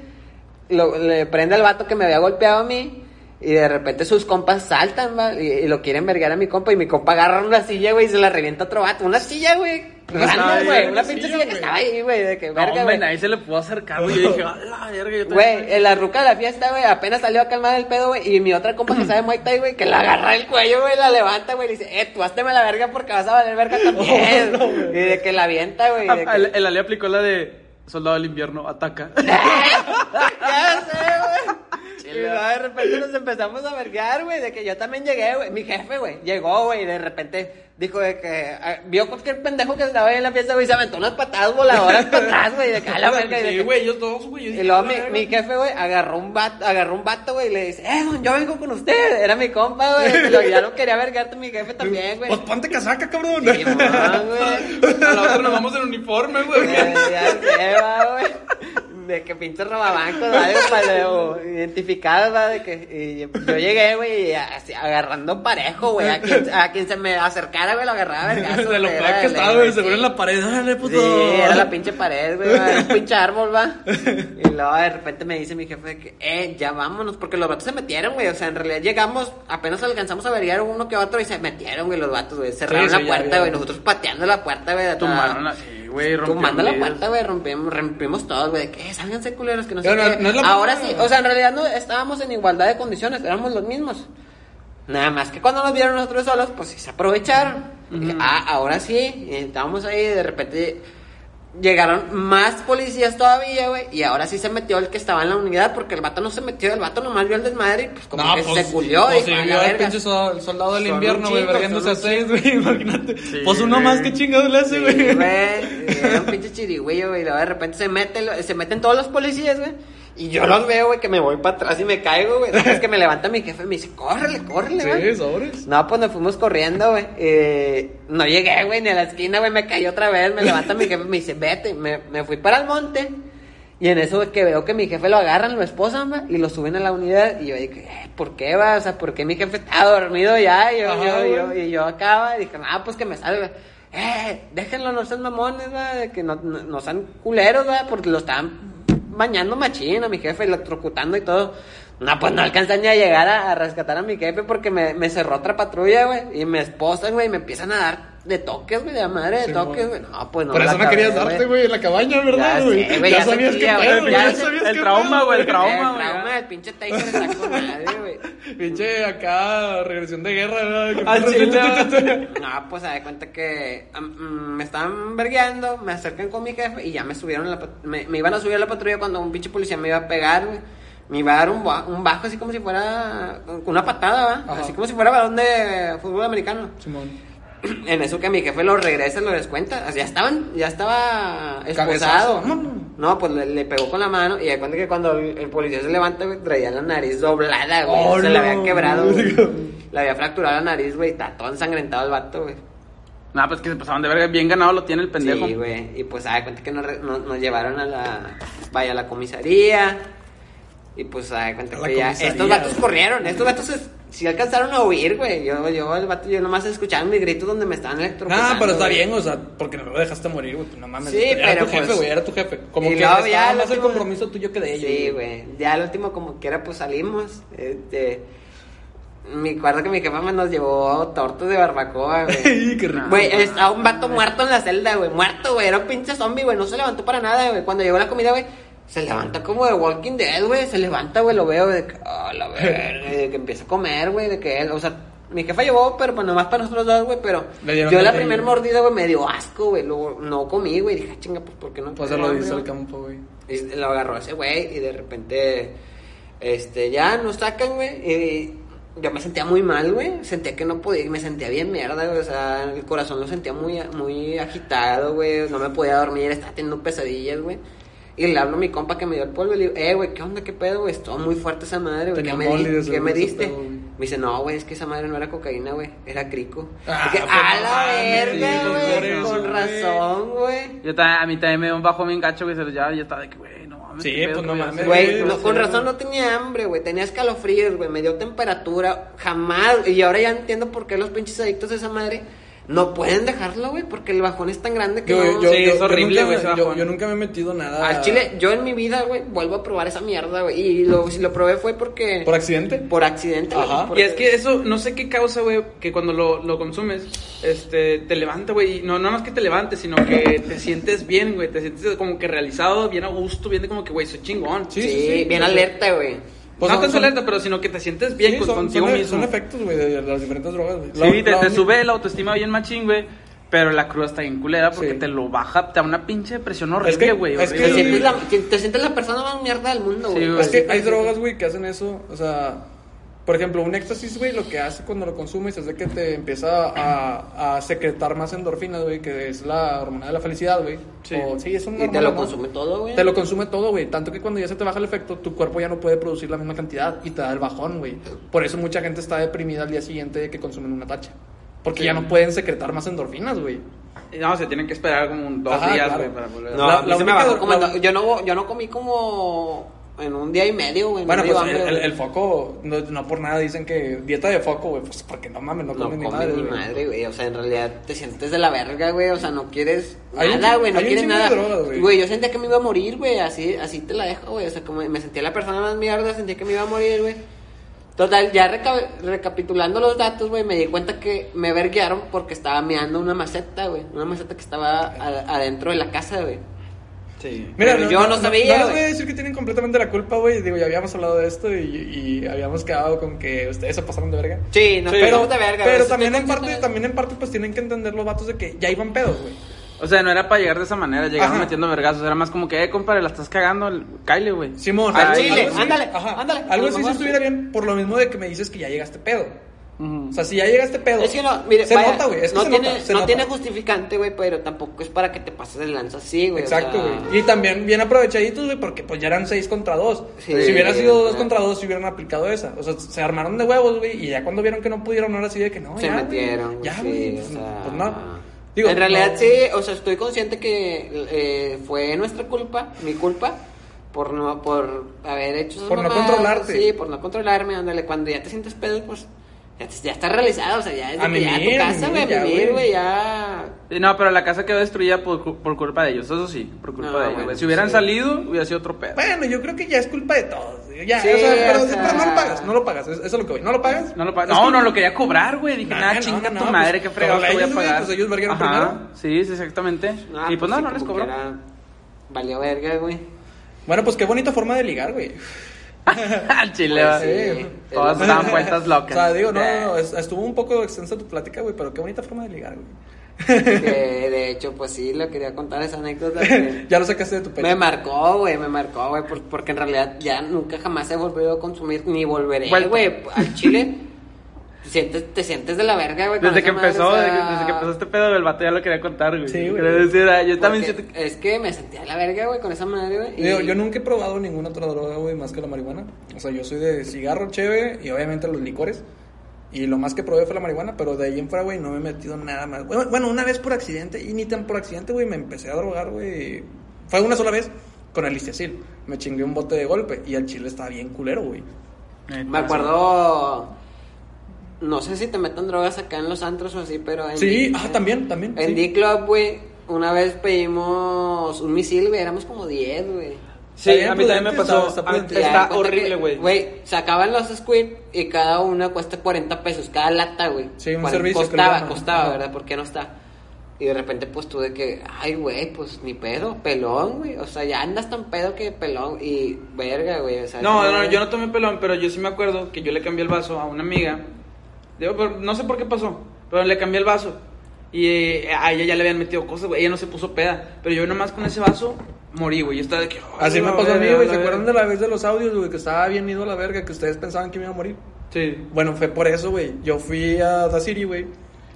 lo, le prende al vato que me había golpeado a mí. Y de repente sus compas saltan, va, y, y lo quieren vergar a mi compa. Y mi compa agarra una silla, güey, y se la revienta a otro vato. Una silla, güey. Grande, güey. una pinche silla, silla que estaba ahí, güey. De que No, verga, güey. nadie se le pudo acercar, güey. Yo dije, a la verga, yo también. Güey, en la ruca de la fiesta, güey, apenas salió a calmar el pedo, güey, y mi otra compa que sabe Muay Thai, güey, que la agarra el cuello, güey, la levanta, güey, y dice, eh, tú hazteme la verga porque vas a valer verga también. No, güey. y de que la avienta, güey. Ah, que- El, el Ali aplicó la de Soldado del Invierno, ataca. ya sé. Y luego de repente nos empezamos a vergar, güey, de que yo también llegué, güey. Mi jefe, güey, llegó, güey, y de repente dijo de que ah, vio cualquier pendejo que estaba ahí en la fiesta, güey, y se aventó unas patadas voladoras para atrás, güey, de que a la verga. y de Sí, güey, ellos dos, güey. Y luego "A la mi, verga". mi jefe, güey, agarró un vato, agarró un vato, güey, y le dice, eh, don, yo vengo con usted. Era mi compa, güey, lo- ya no quería vergarte mi jefe también, güey. Pues ponte casaca, cabrón. Sí, mamá, güey. A la otra nos vamos en uniforme, güey. Ya, ya sé, va, güey. De que pinche robabancos, algo para o identificados, va, de que yo llegué, güey, agarrando parejo, güey, a quien, a quien se me acercara, güey, lo agarraba a vergazos, De lo peor que de estaba, güey, seguro en la pared. Dale, puto. Sí, era la pinche pared, güey, era un pinche árbol, va. Y luego de repente me dice mi jefe que, eh, ya vámonos, porque los vatos se metieron, güey. O sea, en realidad llegamos, apenas alcanzamos a averiar uno que otro y se metieron, güey, los vatos, güey. Cerraron Sí, sí, la puerta, güey. Nosotros pateando la puerta, güey. de. Tumbaron así, güey. Tumbando la puerta, güey, rompimos, rompimos todos, güey, de que "Eh, sálganse culeros, que no no- no Ahora sí, o sea, en realidad no estábamos en igualdad de condiciones, éramos los mismos. Nada más que cuando nos vieron nosotros solos, pues sí se aprovecharon. Dije, ah, ahora sí, estábamos ahí, de repente llegaron más policías todavía, güey, y ahora sí se metió el que estaba en la unidad, porque el vato no se metió, el vato nomás vio el desmadre y pues como No, que pues, se culió, pues, dijo, sí, "A la vio verga". pinche sol- el soldado del Son invierno, güey, vergándose a seis, güey, imagínate. Sí, pues uno güey. más que chingados le hace, Sí, güey. güey, era un pinche chirigüillo, güey, y luego de repente se mete, lo- se meten todos los policías, güey, y yo los veo, güey, que me voy para atrás y me caigo, güey, es que me levanta mi jefe y me dice, córrele, córrele, güey. Sí, sobres. No, pues nos fuimos corriendo, güey. Eh, no llegué, güey, ni a la esquina, güey. Me caí otra vez. Me levanta mi jefe y me dice, vete. Me, me fui para el monte. Y en eso, güey, que veo que mi jefe lo agarran, lo esposan, güey, y lo suben a la unidad. Y yo dije, eh, ¿por qué, va? O sea, ¿por qué mi jefe está dormido ya? Y yo, Ajá, yo, y yo acá, y dije, ah, pues que me salga. Eh, déjenlo, no sean mamones, va, que no, no, no sean culeros, va, porque lo estaban bañando machín a mi jefe, electrocutando y todo. No, pues no alcanzan ni a llegar a, rescatar a mi jefe porque me, me cerró otra patrulla, güey. Y me esposan, güey, y me empiezan a dar de toques, güey, de la madre de Sí, toques, güey. No, pues no. Por eso no querías darte, güey, en la cabaña, ¿verdad, Ya güey? güey, ya sabías güey, pedo, ya ya sabías el qué trauma, güey, el trauma, El güey. trauma del pinche Taser está con madre, güey. Pinche acá, regresión de guerra, ¿verdad? Que-. No, pues se da cuenta que am, mm, me estaban vergueando, me acercan con mi jefe y ya me subieron la me, me iban a subir a la patrulla cuando un pinche policía me iba a pegar, güey. Me iba a dar un, ba- un bajo así como si fuera una patada, ¿va? Ajá. Así como si fuera balón de fútbol americano. Simón. En eso que mi jefe lo regresa, lo descuenta. O sea, ya estaban, ya estaba esposado. No, pues le, le pegó con la mano y de cuenta que cuando el, el policía se levanta, güey, traía la nariz doblada, güey. Oh, se le no. había quebrado, güey. Le había fracturado la nariz, güey. Está todo ensangrentado el vato, güey. Nah, pues que se pasaban de verga. Bien ganado lo tiene el pendejo. Sí, güey. Y pues, da cuenta que nos, nos llevaron a la. Vaya, a la comisaría. Y pues, da cuenta que ya. Estos vatos güey. corrieron. Estos vatos es- sí alcanzaron a huir, güey. Yo, yo, el vato, yo nomás escuchaban mis gritos donde me estaban electrocutando. Nah, pero está güey. bien, o sea, porque no lo dejaste morir, güey. pues No mames. Sí, era pero tu jefe, pues- güey, era tu jefe. Como que luego ya más el compromiso tuyo que de ellos. Sí, güey. Ya al último, como quiera, pues salimos. Este. Me acuerdo que mi jefa me nos llevó tortas de barbacoa, güey. Ay, qué rico. Güey, estaba un vato muerto en la celda, güey. Muerto, güey. Era un pinche zombie, güey. No se levantó para nada, güey. Cuando llegó la comida, güey, se levanta como de Walking Dead, güey. Se levanta, güey. Lo veo de que, ah, la verga. De que empieza a comer, güey. De que él, o sea, mi jefa llevó, pero pues nomás para nosotros dos, güey. Pero yo la de primer ellos. mordida, güey, me dio asco, güey. Luego no comí, güey. Dije, "Ah, chinga, pues, ¿por qué no? Pues se lo dice al güey?" campo, güey. Y lo agarró ese güey y de repente, este, ya nos sacan, güey. Y yo me sentía muy mal, güey. Sentía que no podía, me sentía bien mierda, güey. O sea, el corazón lo sentía muy, muy agitado, güey. No me podía dormir, estaba teniendo pesadillas, güey. Y le hablo a mi compa que me dio el polvo y le digo, eh, güey, ¿qué onda? ¿Qué pedo, güey? Estuvo muy fuerte esa madre, güey. ¿Qué me, di- de ¿qué seguro me diste? pedo. Me dice, no, güey, es que esa madre no era cocaína, güey. Era crico. Ah, Dije, pues a no la verga, güey. Con razón, güey. Yo también, a mí también me dio un bajo bien gacho, güey. se- Ya, ya estaba de que, güey, no mames. Sí, pedo pues, no mames, Güey, no, con razón no tenía hambre, güey. Tenía escalofríos, güey. Me dio temperatura. Jamás. Y ahora ya entiendo por qué los pinches adictos de esa madre no pueden dejarlo, güey. Porque el bajón es tan grande que Yo, no... yo, Sí, yo- es horrible, nunca güey, yo, yo nunca me he metido nada. Al chile, yo en mi vida, güey, vuelvo a probar esa mierda, güey. Y lo, si lo probé fue porque... ¿Por accidente? Por accidente, Ajá. porque- Y es que eso, no sé qué causa, güey, que cuando lo, lo consumes, este, te levanta, güey. y No, no más que te levantes, sino que te sientes bien, güey. Te sientes como que realizado, bien a gusto, bien de como que, güey, soy chingón. Sí, Sí, sí, sí. bien alerta, güey. Pues no son- tanto son- alerta, pero sino que te sientes bien Sí, con- son, contigo son, mismo. son efectos, güey, de las diferentes drogas, güey. Sí, La- te, la te única- sube la autoestima bien machín, güey. Pero la cruda está bien culera porque Sí. te lo baja, te da una pinche depresión horrible, güey. es que- sientes, la, te, te sientes la persona más mierda del mundo, güey. Es que hay drogas, güey, que hacen eso. O sea, por ejemplo, un éxtasis, güey, lo que hace cuando lo consumes es de que te empieza a, a secretar más endorfinas, güey, que es la hormona de la felicidad, güey. Sí. O- sí, es una Y te lo consume todo, güey. Te lo consume todo, güey. Tanto que cuando ya se te baja el efecto, tu cuerpo ya no puede producir la misma cantidad y te da el bajón, güey. Por eso mucha gente está deprimida al día siguiente de que consumen una tacha. Porque Sí. ya no pueden secretar más endorfinas, güey. No, se tienen que esperar como un- dos Ajá, días, claro. güey, para volver a... No, La- a mí la se me única- bajó como en la- do- yo, no, yo no comí como en un día y medio, güey. no Bueno, dio pues el, hambre, el- el foco, no, no por nada dicen que dieta de foco, güey. Pues porque no mames, no, No comen ni madre. ni madre, güey. O sea, en realidad te sientes de la verga, güey. O sea, no quieres Hay nada, güey. No quieres nada. güey. Yo sentía que me iba a morir, güey. Así, así te la dejo, güey. O sea, como me sentía la persona más mierda, sentía que me iba a morir, güey. Total, ya reca- recapitulando los datos, güey, me di cuenta que me verguearon porque estaba meando una maceta, güey. Una maceta que estaba adentro de la casa, güey. Sí. Mira, Pero yo no sabía, No, les voy a decir que tienen completamente la culpa, güey. Digo, ya habíamos hablado de esto y, y habíamos quedado con que ustedes se pasaron de verga. Sí, no Sí. pero de verga, pero también en parte, también en parte, pues tienen que entender los vatos de que ya iban pedos, güey. O sea, no era para llegar de esa manera, llegaron Ajá. metiendo vergazos. Era más como que, eh, compadre, la estás cagando, Kyle, güey. Simón, Al chile, ándale, ajá, ándale, Algo así si estuviera bien, por lo mismo de que me dices que ya llegaste pedo. O sea, si ya llegaste pedo. Es que no, mire, se vaya, nota, güey. Es que no, se tiene, nota, se no nota. tiene justificante, güey, pero tampoco es para que te pases de lanza así, güey. o Exacto, sea, güey. Y también bien aprovechaditos, güey, porque pues ya eran 6 contra 2. Sí, si hubiera sido 2 claro. contra 2, si hubieran aplicado esa. O sea, se armaron de huevos, güey, y ya cuando vieron que no pudieron, ahora sí de que no, se ya, metieron. Ya, sí, güey. o pues, sea, pues no. Digo, en realidad no- sí, o sea, estoy consciente que eh, fue nuestra culpa, mi culpa, por no, por haber hecho esas Por no controlarte. Sí, por no controlarme, ándale, cuando ya te sientes pedo, pues ya, estás realizado, o sea, ya es de A que ya tu casa, güey, vivir, güey. ya... Sí, No, pero la casa quedó destruida por, por culpa de ellos, eso sí, por culpa No, de ellos. bueno, güey. si hubieran sí. salido, hubiera sido otro pedo. Bueno, yo creo que ya es culpa de todos. Ya, Sí, o sea, pero, o sea- pero no lo pagas, no lo pagas. es- Eso es lo que voy. ¿No lo pagas? No, lo pa- Es no, no, lo quería cobrar, güey. Dije, Nah, nada, no, chinga no, tu no, madre, pues, qué fregado te voy a pagar. pues, ellos primero. Sí, sí, exactamente. Y pues no, sí, no les cobró. Valió verga, güey. Bueno, pues qué bonita forma de ligar, güey. Al chile, Pues va. sí. Todas daban lo- vueltas O locas. sea, digo, no, no, no, es- estuvo un poco extensa tu plática, güey, pero qué bonita forma de ligar, güey. Que de hecho, pues sí, le quería contar esa anécdota. que- ya lo sacaste de tu pecho. Me marcó, güey, me marcó, güey, por- porque en realidad ya nunca jamás he volvido a consumir, ni volveré, güey, al chile. Te sientes, te sientes de la verga, güey. con Desde que madre, empezó, o sea, desde, que, empezó este pedo, el vato ya lo quería contar, güey. Sí, güey. Decir, ah, yo también porque siento Es que me sentía de la verga, güey, con esa madre, güey. y- Digo, yo nunca he probado ninguna otra droga, güey, más que la marihuana. O sea, yo soy de cigarro, cheve y obviamente los licores. Y lo más que probé fue la marihuana, pero de ahí en fuera, güey, no me he metido nada más. Bueno, bueno, una vez por accidente, y ni tan por accidente, güey, me empecé a drogar, güey. Fue una sola vez con el listiacil. Me chingué un bote de golpe y el chile estaba bien culero, güey. Me acuerdo. No sé si te metan drogas acá en los antros o así, pero. En Sí, D- ah, también, también. En sí. D-Club, güey, una vez pedimos un misil, güey, éramos como 10, güey. Sí, a mí también me pasó. está- está Está horrible, güey. Güey, sacaban los squid y cada una cuesta 40 pesos, cada lata, güey. Sí, un Cuaren- servicio que le Costaba, costaba, Ajá. ¿verdad? ¿Por qué no está? Y de repente, pues tú de que, ay, güey, pues ni pedo, pelón, güey. O sea, ya andas tan pedo que pelón. Y verga, güey. O sea, No, no, madre- yo no tomé pelón, pero yo sí me acuerdo que yo le cambié el vaso a una amiga. Digo, no sé por qué pasó, pero le cambié el vaso. Y eh, a ella ya le habían metido cosas, güey. Ella no se puso peda. Pero yo nomás con ese vaso morí, güey. Yo estaba de que. Así "Ay, me pasó a mí, güey. ¿Se acuerdan de verga". la vez de los audios, güey? Que estaba bien ido a la verga, que ustedes pensaban que me iba a morir. Sí. Bueno, fue por eso, güey. Yo fui a Da City, güey.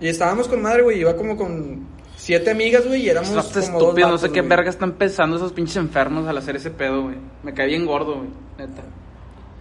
Y estábamos con madre, güey. Iba como con siete amigas, güey. Y éramos como dos estúpido, no vatos, sé qué güey. verga están pensando esos pinches enfermos al hacer ese pedo, güey. Me caí bien gordo, güey. Neta.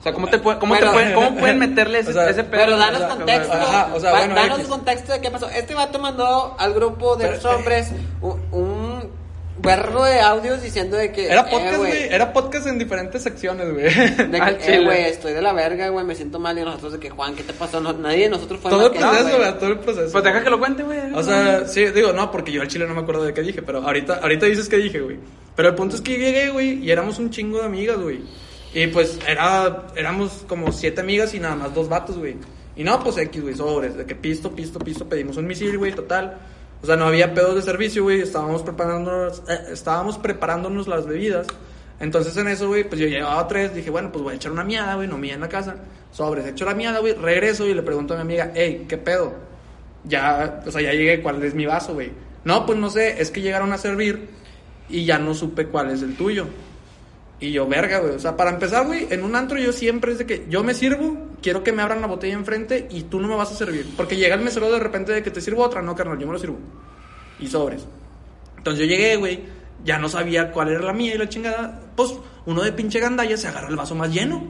O sea, ¿cómo, te, cómo, te pueden, ¿cómo pueden meterle ese, O sea, ese pedo? Pero danos o sea, contexto. ajá, o sea, bueno, danos X. contexto de qué pasó. Este vato mandó al grupo de Pero- los hombres un, un berro de audios diciendo de que. Era eh, podcast, güey. Era podcast en diferentes secciones, güey. De que, eh, güey, estoy de la verga, güey, me siento mal. Y nosotros de que, Juan, ¿qué te pasó? No, nadie de nosotros fue Todo el proceso, güey. güey. Todo el proceso. Pues deja que lo cuente, güey. O sea, sí, digo, no, porque yo al chile no me acuerdo de qué dije, pero ahorita, ahorita dices que dije, güey. Pero el punto es que llegué, güey, y éramos un chingo de amigas, güey. Y pues era, éramos como siete amigas y nada más dos vatos, güey. Y no, pues X, güey, sobres, de que pisto, pisto, pisto, pedimos un misil, güey, total. O sea, no había pedos de servicio, güey, estábamos preparándonos, eh, estábamos preparándonos las bebidas. Entonces en eso, güey, pues yo llevaba tres, dije, bueno, pues voy a echar una miada, güey, no mía en la casa. Sobres, echo la miada, güey, regreso y le pregunto a mi amiga, hey, ¿qué pedo? ya, o sea, ya llegué, ¿cuál es mi vaso, güey? No, pues no sé, es que llegaron a servir y ya no supe cuál es el tuyo. Y yo, verga, güey. O sea, para empezar, güey, en un antro yo siempre es de que yo me sirvo, quiero que me abran la botella enfrente y tú no me vas a servir. Porque llega el mesero de repente de que te sirvo otra, no, carnal, yo me lo sirvo. Y sobres. Entonces yo llegué, güey, ya no sabía cuál era la mía y la chingada. Pues uno de pinche gandalla se agarra el vaso más lleno.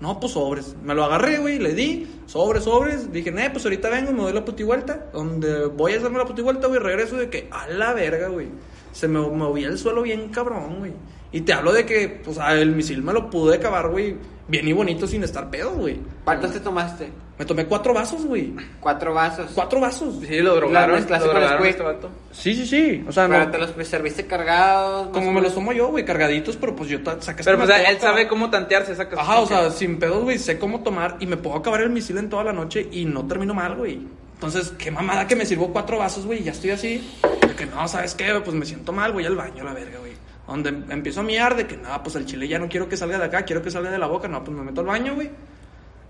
No, pues sobres. Me lo agarré, güey, le di, sobres, sobres. Dije, eh, pues ahorita vengo, me doy la puti vuelta. Donde voy a hacerme la puti vuelta, güey, regreso de que, a la verga, güey. Se me movía el suelo bien cabrón, güey. Y te hablo de que, pues, el misil me lo pude acabar, güey, bien y bonito sin estar pedo, güey. ¿Cuántos te tomaste? Me tomé cuatro vasos, güey. Cuatro vasos. Cuatro vasos. Sí, lo drogaron. Lo drogaron este vato. Sí, sí, sí. O sea, Pero no. te los serviste cargados. Como o me los tomo yo, güey, cargaditos, pero pues yo sacaste Pero pues una él copa. sabe cómo tantearse, sacas. Ajá, o sea, sin pedos, güey, sé cómo tomar y me puedo acabar el misil en toda la noche y no termino mal, güey. Entonces, qué mamada que me sirvo cuatro vasos, güey, y ya estoy así. De que no, ¿sabes qué? Pues me siento mal, voy al baño, la verga, güey. Donde empiezo a miar de que, no, pues el chile ya no quiero que salga de acá, quiero que salga de la boca, no, pues me meto al baño, güey.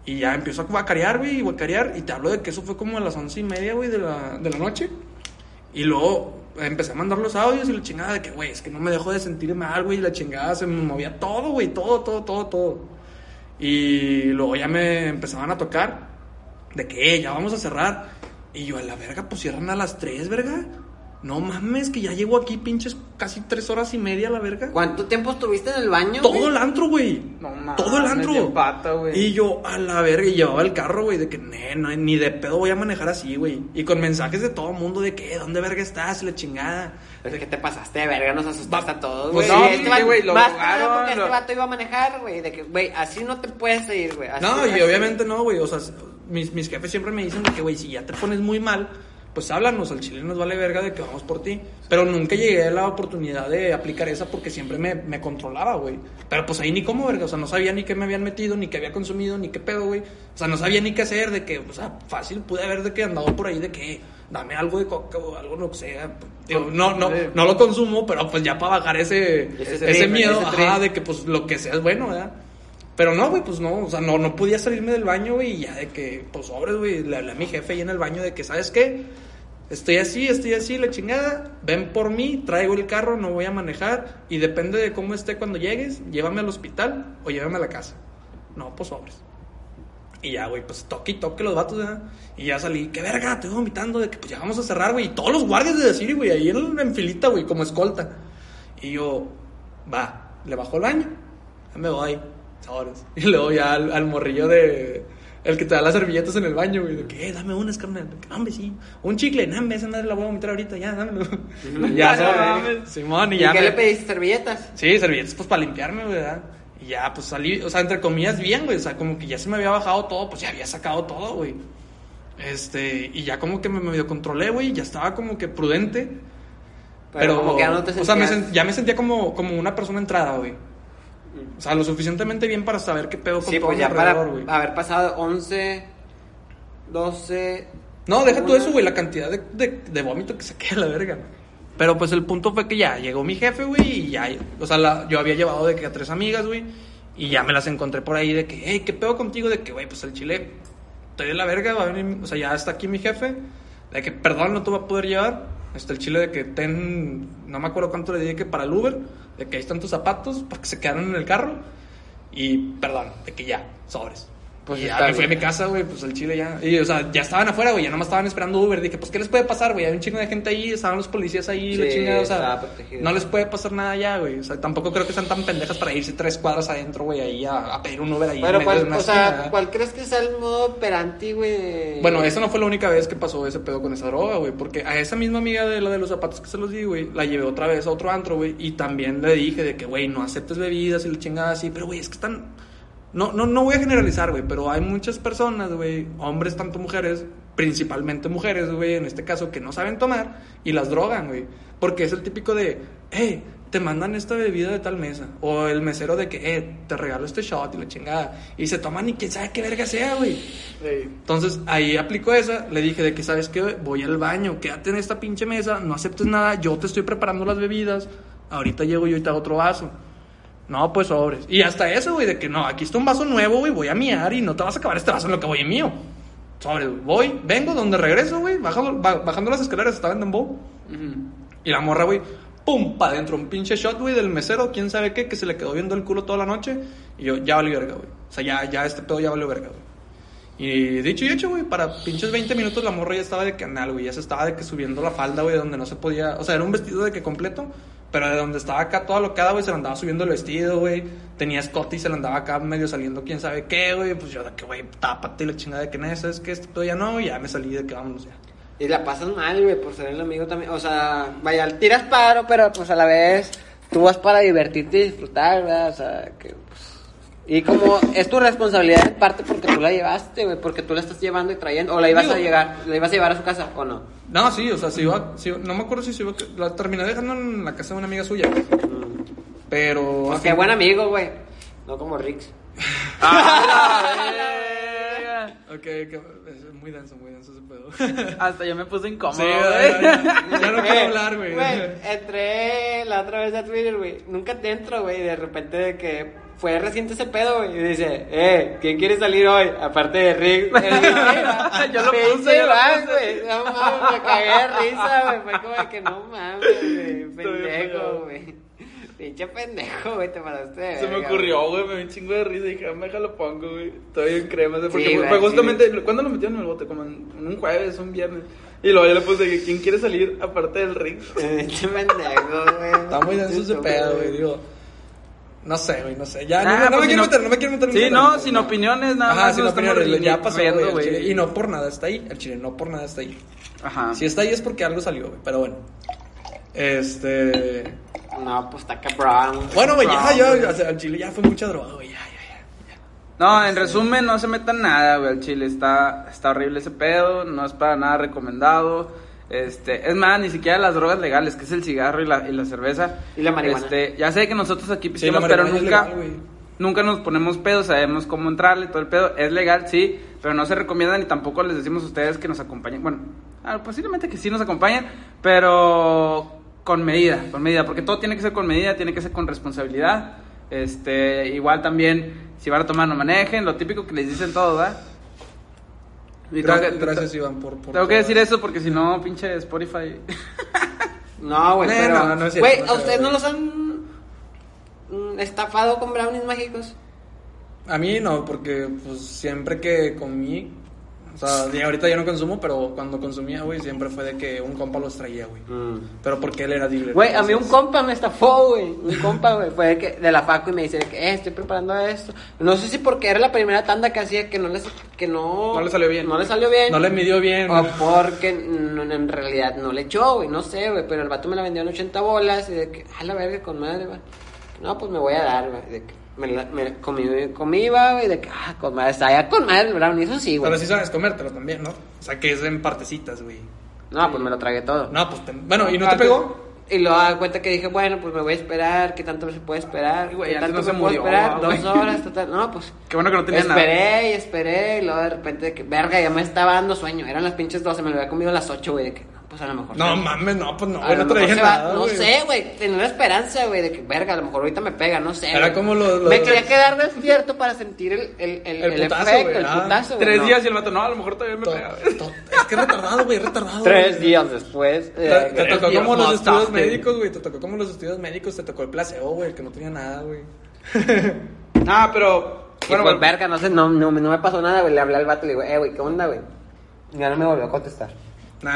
Y ya empiezo a guacarear, güey, y guacarear. Y te hablo de que eso fue como a las once y media, güey, de la, de la noche. Y luego empecé a mandar los audios y la chingada de que, güey, es que no me dejo de sentir mal, güey. y La chingada se me movía todo, güey, todo, todo, todo, todo. Y luego ya me empezaban a tocar de que, "Eh, ya vamos a cerrar. Y yo, a la verga, pues cierran a las tres, verga. No mames, que ya llevo aquí pinches casi tres horas y media, la verga. ¿Cuánto tiempo estuviste en el baño? Todo güey? el antro, güey. No mames, Todo el antro. bien pata, güey. Y yo, a la verga, y llevaba el carro, güey, de que, "Ne, no, ni de pedo voy a manejar así, güey. Y con mensajes de todo el mundo de que, ¿dónde verga estás? Y La chingada. Es que te pasaste de verga, nos asustaste a todos, Pues güey. no, Este sí, güey, lo drogaron, porque lo- este vato iba a manejar, güey. De que, güey, así no te puedes ir, güey. así- No, y así. obviamente no, güey. O sea, mis, mis jefes siempre me dicen de que, güey, si ya te pones muy mal, pues háblanos, al chile nos vale verga de que vamos por ti. Pero nunca llegué a la oportunidad de aplicar esa porque siempre me, me controlaba, güey. Pero pues ahí ni cómo, verga. O sea, no sabía ni qué me habían metido, ni qué había consumido, ni qué pedo, güey. O sea, no sabía ni qué hacer, de que, o sea, fácil pude haber de que andaba por ahí de que dame algo de coca o algo, lo que sea. Digo, no, no, no lo consumo, pero pues ya para bajar ese, Ese miedo, ese ajá, de que pues lo que sea es bueno, ¿verdad? Pero no, güey, pues no, o sea, no, no podía salirme del baño, güey, y ya de que, pues sobres, güey, le hablé a mi jefe ahí en el baño de que, ¿sabes qué? Estoy así, estoy así, la chingada, ven por mí, traigo el carro, no voy a manejar, y depende de cómo esté cuando llegues, llévame al hospital o llévame a la casa. No, pues sobres. Y ya, güey, pues toque y toque los vatos, ¿verdad? Y ya salí, qué verga, estoy vomitando, de que pues ya vamos a cerrar, güey. Y todos los guardias de decir, güey, ahí en, en filita, güey, como escolta. Y yo, va, le bajo el baño, ya me voy, sobres. Y luego ya al, al morrillo de, El que te da las servilletas en el baño, güey. De que, eh, dame unas, carnal. Hombre, sí. Un chicle, no, esa madre la voy a vomitar ahorita, ya, dámelo. ya, No ¿sabes? Simón, y ¿Y ya. qué me- le pediste? ¿Servilletas? Sí, servilletas, pues para limpiarme, güey, ¿verdad? Y ya, pues salí, o sea, entre comillas, bien, güey. O sea, como que ya se me había bajado todo, pues ya había sacado todo, güey. Este, y ya como que me medio controlé, güey. Ya estaba como que prudente. Pero, como que ya no te O sea, me sentías- ya me sentía como, como una persona entrada, güey. O sea, lo suficientemente bien para saber qué pedo con Sí, todo pues ya para güey. haber pasado 11, 12... No, deja todo una- eso, güey, la cantidad de, de, de vómito que saqué a la verga. Pero pues el punto fue que ya llegó mi jefe, güey, y ya, o sea, la- yo había llevado de que a tres amigas, güey, y ya me las encontré por ahí de que, hey, ¿qué pedo contigo? De que, güey, pues el chile, estoy de la verga, va a venir, o sea, ya está aquí mi jefe, de que, perdón, no te va a poder llevar, está el chile de que ten, no me acuerdo cuánto le dije que para el Uber, de que ahí están tus zapatos, para que se quedaron en el carro, y perdón, de que ya, sobres. Pues y ya me fui a mi casa, güey, pues el chile ya. Y, o sea, ya estaban afuera, güey, ya nomás estaban esperando Uber. Dije, pues, ¿qué les puede pasar, güey? Hay un chingo de gente ahí, estaban los policías ahí, Sí, chingada, o sea, no les puede pasar nada ya, güey. O sea, tampoco creo que sean tan pendejas para irse tres cuadras adentro, güey, ahí a, a pedir un Uber ahí. de ¿cuál, o sea, esquina. ¿cuál crees que sea el modo operandi, güey? Bueno, esa no fue la única vez que pasó ese pedo con esa droga, güey. Porque a esa misma amiga de la de los zapatos que se los di, güey, la llevé otra vez a otro antro, güey. Y también le dije de que, güey, no aceptes bebidas y la chingada así. Pero, güey, es que están. No, no, no voy a generalizar, güey, pero hay muchas personas, güey, hombres, tanto mujeres, principalmente mujeres, güey, en este caso, que no saben tomar y las drogan, güey. Porque es el típico de, hey, te mandan esta bebida de tal mesa. O el mesero de que, eh, te regalo este shot y la chingada. Y se toman y quién sabe qué verga sea, güey. Entonces ahí aplicó esa, le dije de que sabes que voy al baño, quédate en esta pinche mesa, no aceptes nada, yo te estoy preparando las bebidas, ahorita llego yo y te hago otro vaso. No, pues sobres. Y hasta eso, güey, de que no, aquí está un vaso nuevo, güey, voy a miar y no te vas a acabar este vaso en lo que voy en mío. Sobres, güey. Voy, vengo, donde regreso, güey, bajando, ba- bajando las escaleras, estaba en Dembow. Y la morra, güey, pum, pa' adentro, un pinche shot, güey, del mesero, quién sabe qué, que se le quedó viendo el culo toda la noche. Y yo, ya valió verga, güey. O sea, ya, ya este pedo ya valió verga, güey. Y dicho y hecho, güey, para pinches 20 minutos la morra ya estaba de canal, güey. Ya se estaba de que subiendo la falda, güey, donde no se podía. O sea, era un vestido de que completo, pero de donde estaba acá toda locada, güey, se le andaba subiendo el vestido, güey. Tenía escote y se le andaba acá medio saliendo quién sabe qué, güey. Pues yo de que, güey, tápate y la chingada de que no, es que pedo ya no, ya me salí de que vámonos ya. Y la pasas mal, güey, por ser el amigo también. O sea, vaya, tiras paro, pero pues a la vez tú vas para divertirte y disfrutar, ¿verdad? O sea, que. Y como es tu responsabilidad en parte porque tú la llevaste, güey, porque tú la estás llevando y trayendo, o la ibas a llegar, la ibas a llevar a su casa, o no. No, sí, o sea, si iba, si iba- no me acuerdo si se iba, la terminé dejando en la casa de una amiga suya. Pero. Pues qué buen amigo, güey. No como Rix. Ok, que- es muy denso, muy denso ese pedo. Hasta yo me puse incómodo, Sí, güey. ya, ya, ya no quiero Eh, hablar, güey. entré la otra vez a Twitter, güey. Nunca te entro, güey. De repente de que fue reciente ese pedo, güey. Y dice, eh, ¿quién quiere salir hoy? Aparte de Rick. Yo lo puse, yo lo güey. No mames, me cagué de risa, güey. Fue como de que no mames, güey. Pendejo, güey. Pinche pendejo, güey. Te paraste de Se me ocurrió, güey, me dio un chingo de risa y dije, ah, déjalo pongo, güey. Estoy en crema, porque Sí, fue, güey, fue sí. justamente, ¿cuándo lo metieron en el bote? Como en, en un jueves, un viernes. Y luego yo le puse quién quiere salir aparte del ring. güey. Pinche pendejo, güey. Está muy denso ese pedo, güey, digo. No sé, güey, no sé. Ya, Ah, no, no pues me quiero no- meter, no me quiero meter en Sí, no, sin opiniones, nada Ajá, más. sin opiniones, ya pasó, güey. Y no por nada está ahí, el chile, no por nada está ahí. Ajá. Si está ahí es porque algo salió, güey, pero bueno. Este... No, pues está cabrón. Bueno, güey, ya, ya, güey. o sea, el chile ya fue mucha droga, güey, ya, ya, ya. No, en resumen, no se metan nada, güey, al chile. Está, está horrible ese pedo, no es para nada recomendado. Este, es más, ni siquiera las drogas legales, que es el cigarro y la, y la cerveza. Y la marihuana. Este, ya sé que nosotros aquí Sí, pisteamos, pero marihuana es nunca, legal, nunca nos ponemos pedos, sabemos cómo entrarle, todo el pedo. Es legal, sí, pero no se recomienda ni tampoco les decimos a ustedes que nos acompañen. Bueno, ah, posiblemente que sí nos acompañen, pero con medida, con medida, porque todo tiene que ser con medida, tiene que ser con responsabilidad. Este, igual también, si van a tomar, no manejen, lo típico que les dicen todos, ¿verdad? Y tengo Gra- que- gracias, Iván, por... por Tengo que decir eso porque si no, pinche Spotify. No, güey, No, pero. no, no es cierto, Güey, ¿a ustedes no los han estafado con brownies mágicos? A mí no, porque pues siempre que comí, O sea, y ahorita ya no consumo, pero cuando consumía, güey, siempre fue de que un compa los traía, güey. Pero porque él era dealer. Mm. Güey, a mí un compa me estafó, güey. Un compa, güey, fue de, que, de la facu y me dice de que, eh, estoy preparando esto. No sé si porque era la primera tanda que hacía que no les, que no... No le salió bien. No le salió bien. No le midió bien. O porque no- en realidad no le echó, güey, no sé, güey, pero el vato me la vendió en 80 bolas y de que, a la verga, con madre, güey. No, pues me voy a dar, güey, de que me, la, me comí, comí, va, güey, de que, ah, con madre, está ya con madre el brownie, eso sí, güey. Pero sí sabes comértelo también, ¿no? O sea, que es en partecitas, güey. No, pues me lo tragué todo. No, pues, te- bueno, ¿y no te pegó? Y luego da cuenta que dije, bueno, pues me voy a esperar, ¿qué tanto se puede esperar? Y, güey, ¿Qué antes tanto no se me puedo murió, esperar? güey. Dos horas, total. No, pues. Qué bueno que no tenía nada. esperé y esperé, y luego de repente, de que, verga, ya me estaba dando sueño. Eran las pinches 12, me lo había comido a las 8, güey, de que, no, pues a lo mejor. No mames, no, pues no, güey, no nada, No güey. sé, güey, tenía una esperanza, güey, de que, verga, a lo mejor ahorita me pega, no sé. Era güey. como lo- lo- Me quería quedar despierto para sentir el, el, el, El el putazo, efecto, güey, el ah. putazo, güey, Tres no. días y el vato, no, a lo mejor todavía me To- pega. to- Es que es retardado, güey, es retardado. Tres días después. Te, eh, te tocó como los estudios tarde. médicos, güey. Te tocó como los estudios médicos. Te tocó el placebo, güey, el que no tenía nada, güey. Ah, pero. Bueno, pues, bueno, verga, no sé, no, no, no me pasó nada, güey. Le hablé al vato y le digo, eh, güey, ¿qué onda, güey? Y ya no me volvió a contestar.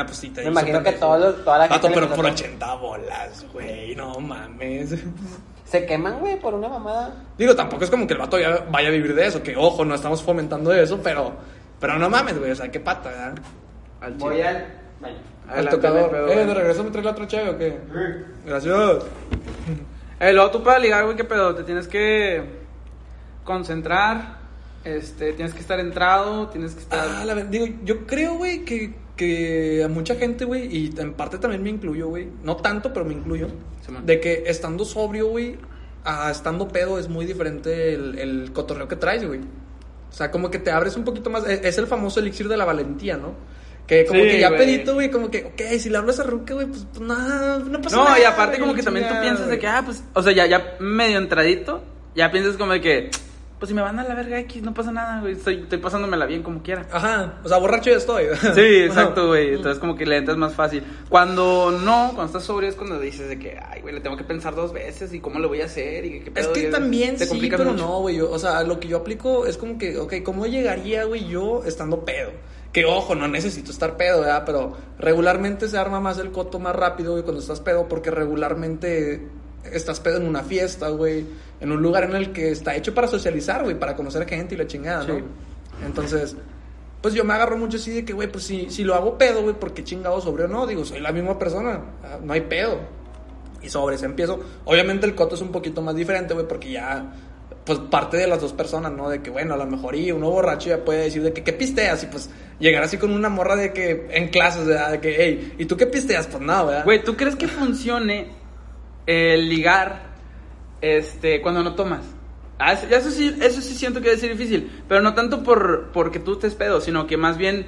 Pues sí, te Me imagino que todos los- toda la gente Vato, le pero por a- 80 bolas, güey, no mames. Se queman, güey, por una mamada. Digo, tampoco es como que el vato ya vaya a vivir de eso, que ojo, no estamos fomentando eso, pero, pero no mames, güey, o sea, qué pata, ¿verdad? al Voy al tocador. pedo, eh, de regreso me trae la otra chave o qué? Gracias. Eh, luego tú para ligar, güey, qué pedo, te tienes que concentrar, este, tienes que estar entrado, tienes que estar... Ah, la verdad, digo, yo creo, güey, que, que a mucha gente, güey, y en parte también me incluyo, güey, no tanto, pero me incluyo, de que estando sobrio, güey, a estando pedo es muy diferente el, el cotorreo que traes, güey. O sea, como que te abres un poquito más, es, es el famoso elixir de la valentía, ¿no? Que como Sí, que ya güey. pedito, güey, como que, ok, si le hablas a Ruque, güey, pues, pues nada, no pasa No, nada. y aparte como que también tú piensas de que, ah, pues, o sea, ya, ya medio entradito, ya piensas como de que, pues si me van a la verga X, no pasa nada, güey, estoy, estoy pasándomela bien como quiera. Ajá, o sea, borracho ya estoy. Sí, exacto, güey. Entonces como que le entras más fácil. Cuando no, cuando estás sobrio es cuando dices de que, ay, güey, le tengo que pensar dos veces y cómo le voy a hacer y qué Es pedo", que y también te sí, pero mucho. no, güey. O sea, lo que yo aplico es como que, ok, ¿cómo llegaría, güey, yo estando pedo? Que ojo, no necesito estar pedo, ¿verdad? Pero regularmente se arma más el coto más rápido, güey, cuando estás pedo, porque regularmente estás pedo en una fiesta, güey, en un lugar en el que está hecho para socializar, güey, para conocer gente y la chingada, ¿no? Entonces, pues yo me agarro mucho así de que, güey, pues si, si lo hago pedo, güey, porque chingado sobre o no, digo, soy la misma persona, ah, no hay pedo. Y sobre se empiezo. Obviamente el coto es un poquito más diferente, güey, porque ya, pues parte de las dos personas, ¿no? De que, bueno, a lo mejor y uno borracho ya puede decir de que, ¿qué pisteas? Y pues llegar así con una morra de que, en clases, ¿verdad? De que, hey, ¿y tú qué pisteas? Pues nada, ¿verdad? Güey, ¿tú crees que funcione el ligar este, cuando no tomas? Ah, eso, eso sí, eso sí siento que debe ser difícil, pero no tanto por porque tú estés pedo, sino que más bien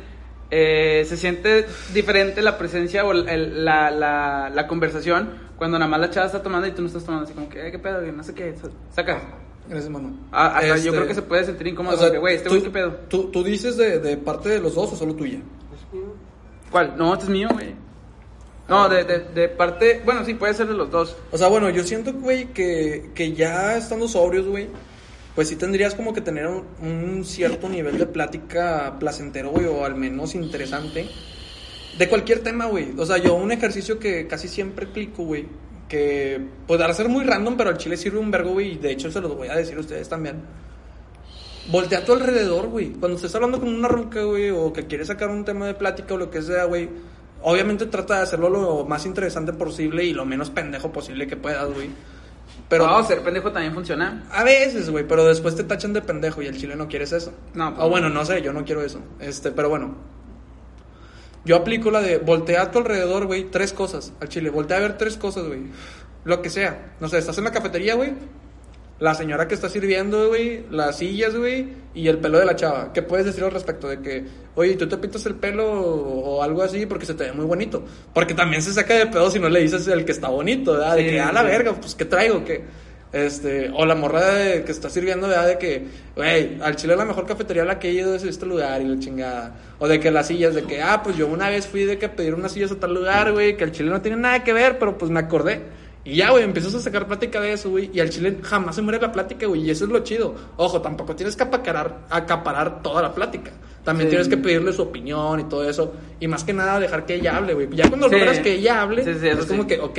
eh, se siente diferente la presencia o el- el- la, la, la conversación cuando nada más la chava está tomando y tú no estás tomando, así como que, "Eh, ¿qué pedo? No sé qué, sacas. Gracias, mano. Ah, hasta Este, yo creo que se puede sentir incómodo, o sea, güey, este tú- güey, ¿qué pedo? ¿Tú, tú dices de, de parte de los dos o solo tuya? ¿Cuál? No, este es mío, güey. No, de, de, parte, bueno, sí, puede ser de los dos. O sea, bueno, yo siento, güey, que, que ya estando sobrios, güey, pues sí tendrías como que tener un, un cierto nivel de plática placentero, güey, o al menos interesante. De cualquier tema, güey. O sea, yo un ejercicio que casi siempre aplico, güey, que podrá ser muy random, pero al chile sirve un vergo, güey, y de hecho se los voy a decir a ustedes también. Voltea a tu alrededor, güey. Cuando estés hablando con una ronca, güey, o que quieres sacar un tema de plática o lo que sea, güey, obviamente trata de hacerlo lo más interesante posible y lo menos pendejo posible que puedas, güey. Pero no, ser pendejo también funciona. a veces, güey, pero después te tachan de pendejo y el chile no quieres eso. No, pues O bueno, no sé, yo no quiero eso. Este, pero bueno. Yo aplico la de voltea a tu alrededor, güey, tres cosas al chile. Voltea a ver tres cosas, güey. Lo que sea. No sé, estás en la cafetería, güey. La señora que está sirviendo, güey. Las sillas, güey. Y el pelo de la chava. ¿Qué puedes decir al respecto? De que, oye, tú te pintas el pelo o, algo así porque se te ve muy bonito. Porque también se saca de pedo si no le dices el que está bonito, ¿verdad? De que, a la sí. verga, pues, ¿qué traigo? ¿Qué? Este, o la morra de- que está sirviendo, ¿verdad? De que, güey, al chile la mejor cafetería a la que he ido es este lugar y la chingada. O de que las sillas, de que, ah, pues yo una vez fui de que a pedir unas sillas a tal lugar, güey, que al chile no tiene nada que ver, pero pues me acordé. Y ya, güey, empiezas a sacar plática de eso, güey. Y al chile jamás se muere la plática, güey. Y eso es lo chido. Ojo, tampoco tienes que apacarar, acaparar toda la plática. También Sí. tienes que pedirle su opinión y todo eso. Y más que nada dejar que ella hable, güey. Ya cuando Sí. logras que ella hable, Sí, es como que, ok,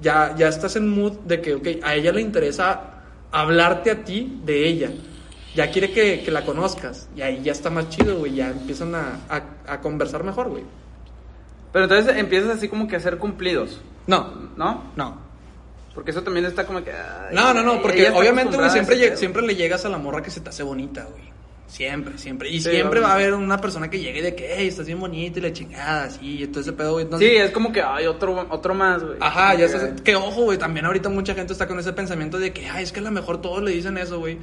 ya, ya estás en mood de que, ok, a ella le interesa hablarte a ti de ella. Ya quiere que, que la conozcas. Y ahí ya está más chido, güey. Ya empiezan a, a, a conversar mejor, güey. Pero entonces empiezas así como que a ser cumplidos, No, ¿no? no. Porque eso también está como que... ay, No, no, no, porque obviamente, güey, siempre, siempre le llegas a la morra que se te hace bonita, güey. Siempre, siempre. Y Sí, siempre va a obvio. haber una persona que llegue de que, hey, estás bien bonita y la chingada, así, y todo ese pedo, güey. Sí, es como que hay otro, otro más, güey. Ajá, ya Como que- ojo, güey, también ahorita mucha gente está con ese pensamiento de que, ay, es que a lo mejor todos le dicen eso, güey.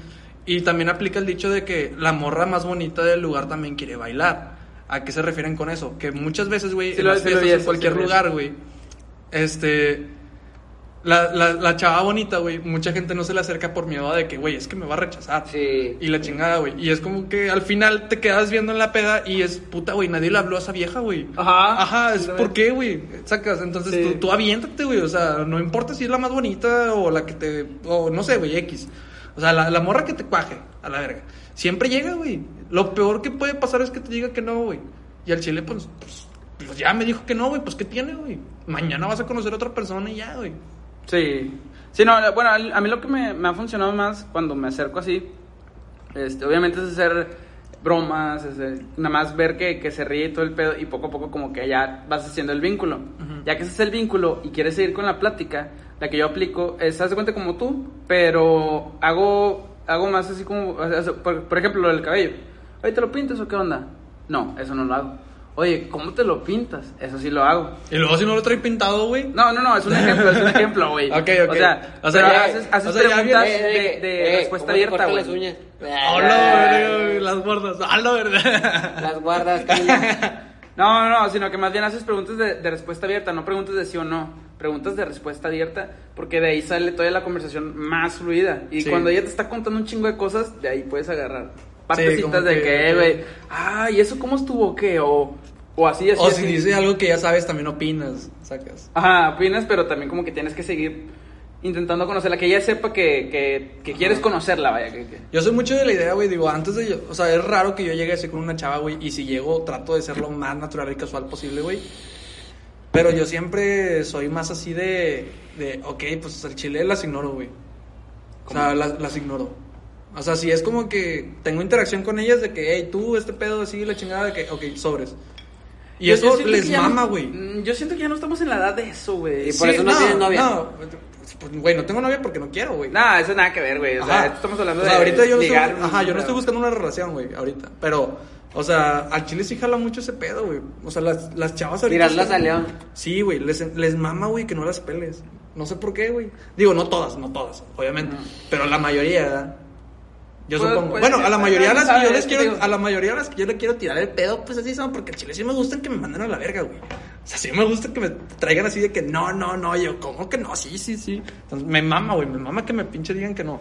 Y también aplica el dicho de que la morra más bonita del lugar también quiere bailar. ¿A qué se refieren con eso? Que muchas veces, güey, Sí en lo- las sí lo vi fiestas, en eso, cualquier sí lo vi lugar, güey, este. La, la, la chava bonita, güey, mucha gente no se le acerca por miedo de que, güey, es que me va a rechazar. Sí. Y la chingada, güey. Y es como que al final te quedas viendo en la peda y es puta, güey. Nadie le habló a esa vieja, güey. Ajá. Ajá, es ¿por qué, güey? Sacas. Entonces Sí. tú, tú aviéntate, güey. O sea, no importa si es la más bonita o la que te. O no sé, güey, X. O sea, la, la morra que te cuaje, a la verga. Siempre llega, güey. Lo peor que puede pasar es que te diga que no, güey. Y al chile, pues, pues, pues ya me dijo que no, güey. Pues, ¿qué tiene, güey? Mañana vas a conocer a otra persona y ya, güey. Sí. Sí, no, bueno, a mí lo que me, me ha funcionado más cuando me acerco así, este, obviamente es hacer bromas, es eh, nada más ver que, que se ríe y todo el pedo y poco a poco como que ya vas haciendo el vínculo. Ya que ese es el vínculo y quieres seguir con la plática, la que yo aplico es, haz de cuenta como tú, pero hago, hago más así como, por, por ejemplo, lo del cabello. Oye, ¿te lo pintas o qué onda? No, eso no lo hago. Oye, ¿cómo te lo pintas? Eso sí lo hago. Y luego, si no lo trae pintado, güey. No, no, no, es un ejemplo, es un ejemplo, güey. Ok, ok. O sea, O sea, pero ya- haces, haces o sea, ya preguntas vienes- de, de respuesta abierta, ¿cómo te güey. las uñas? Hola, güey, las gordas. Hola, verdad. Las guardas. No, no, no, sino que más bien haces preguntas de, de respuesta abierta, no preguntas de sí o no. Preguntas de respuesta abierta, porque de ahí sale toda la conversación más fluida. Y Sí. cuando ella te está contando un chingo de cosas, de ahí puedes agarrar partecitas de que- güey, ah, ¿y eso cómo estuvo qué? O, o así, así. O si así. dice algo que ya sabes, también opinas, sacas. Ajá, opinas, pero también como que tienes que seguir intentando conocerla, que ella sepa que, que, que quieres conocerla, vaya. Que, que- Yo soy mucho de la idea, güey, digo, antes de yo, o sea, es raro que yo llegue así con una chava, güey, y si llego trato de ser lo más natural y casual posible, güey. Pero yo siempre soy más así de, de ok, pues al chile las ignoro, güey. O sea, las, las ignoro. O sea, si es como que tengo interacción con ellas de que, hey, tú, este pedo, así, la chingada, de que, ok, sobres. Y Yo- eso yo les mama, no- güey. Mm, Yo siento que ya no estamos en la edad de eso, güey. Y por eso no tienes novia. No, pues, güey, no tengo novia porque no quiero, güey. Nada, eso nada que ver, güey. O sea, estamos hablando O sea, de. ahorita yo no, ligar estoy, ajá, yo no estoy buscando una relación, güey, ahorita. Pero, o sea, al chile sí jala mucho ese pedo, güey. O sea, las, las chavas ahorita. Tirarlas a león. Sí, güey, les, les mama, güey, que no las peles. No sé por qué, güey. Digo, no todas, no todas, obviamente. Pero la mayoría, ¿verdad? Yo Pues- supongo. pues, bueno, a la pues, mayoría de las que yo les quiero, Digo- a la mayoría de las que yo le quiero tirar el pedo, pues así son, porque al chile sí me gustan que me manden a la verga, güey. O sea, sí me gusta que me traigan así de que no, no, no, yo, ¿cómo que no? Sí, sí, sí. Entonces, me mama, güey, me mama que me pinche digan que no.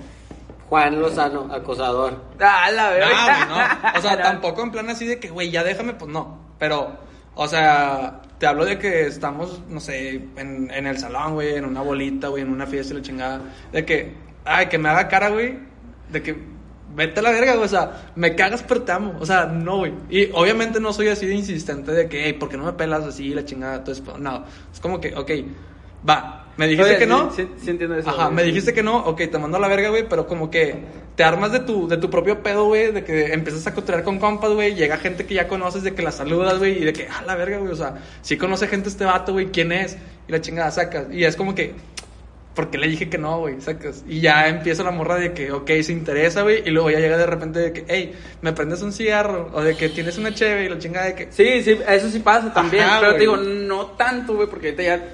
Juan Lozano, acosador. Ah, la No, güey, no. O sea, tampoco en plan así de que, güey, ya déjame, pues no. Pero, o sea, te hablo de que estamos, no sé, en, en el salón, güey, en una bolita, güey, en una fiesta y la chingada. De que, ay, que me haga cara, güey, de que vete a la verga, güey. O sea, me cagas, pero te amo. O sea, no, güey. Y obviamente no soy así de insistente de que, hey, ¿por qué no me pelas así, la chingada? Entonces, no. Es como que, ok, va. Me dijiste Oye, que no. Sí, sí, sí entiendo eso. Ajá, güey. me dijiste que no, ok, te mando a la verga, güey, pero como que te armas de tu, de tu propio pedo, güey, de que empiezas a cotorrear con compas, güey, llega gente que ya conoces, de que la saludas, güey, y de que, ah, la verga, güey, o sea, si conoce gente este vato, güey, ¿quién es? Y la chingada sacas, y es como que, ¿por qué le dije que no, güey? Sacas, y ya empieza la morra de que, ok, se interesa, güey, y luego ya llega de repente de que, hey, ¿me prendes un cigarro? O de que tienes una cheve, y la chingada de que, Sí, sí, eso sí pasa también. Ajá, pero te güey. digo, no tanto, güey, porque ahorita ya.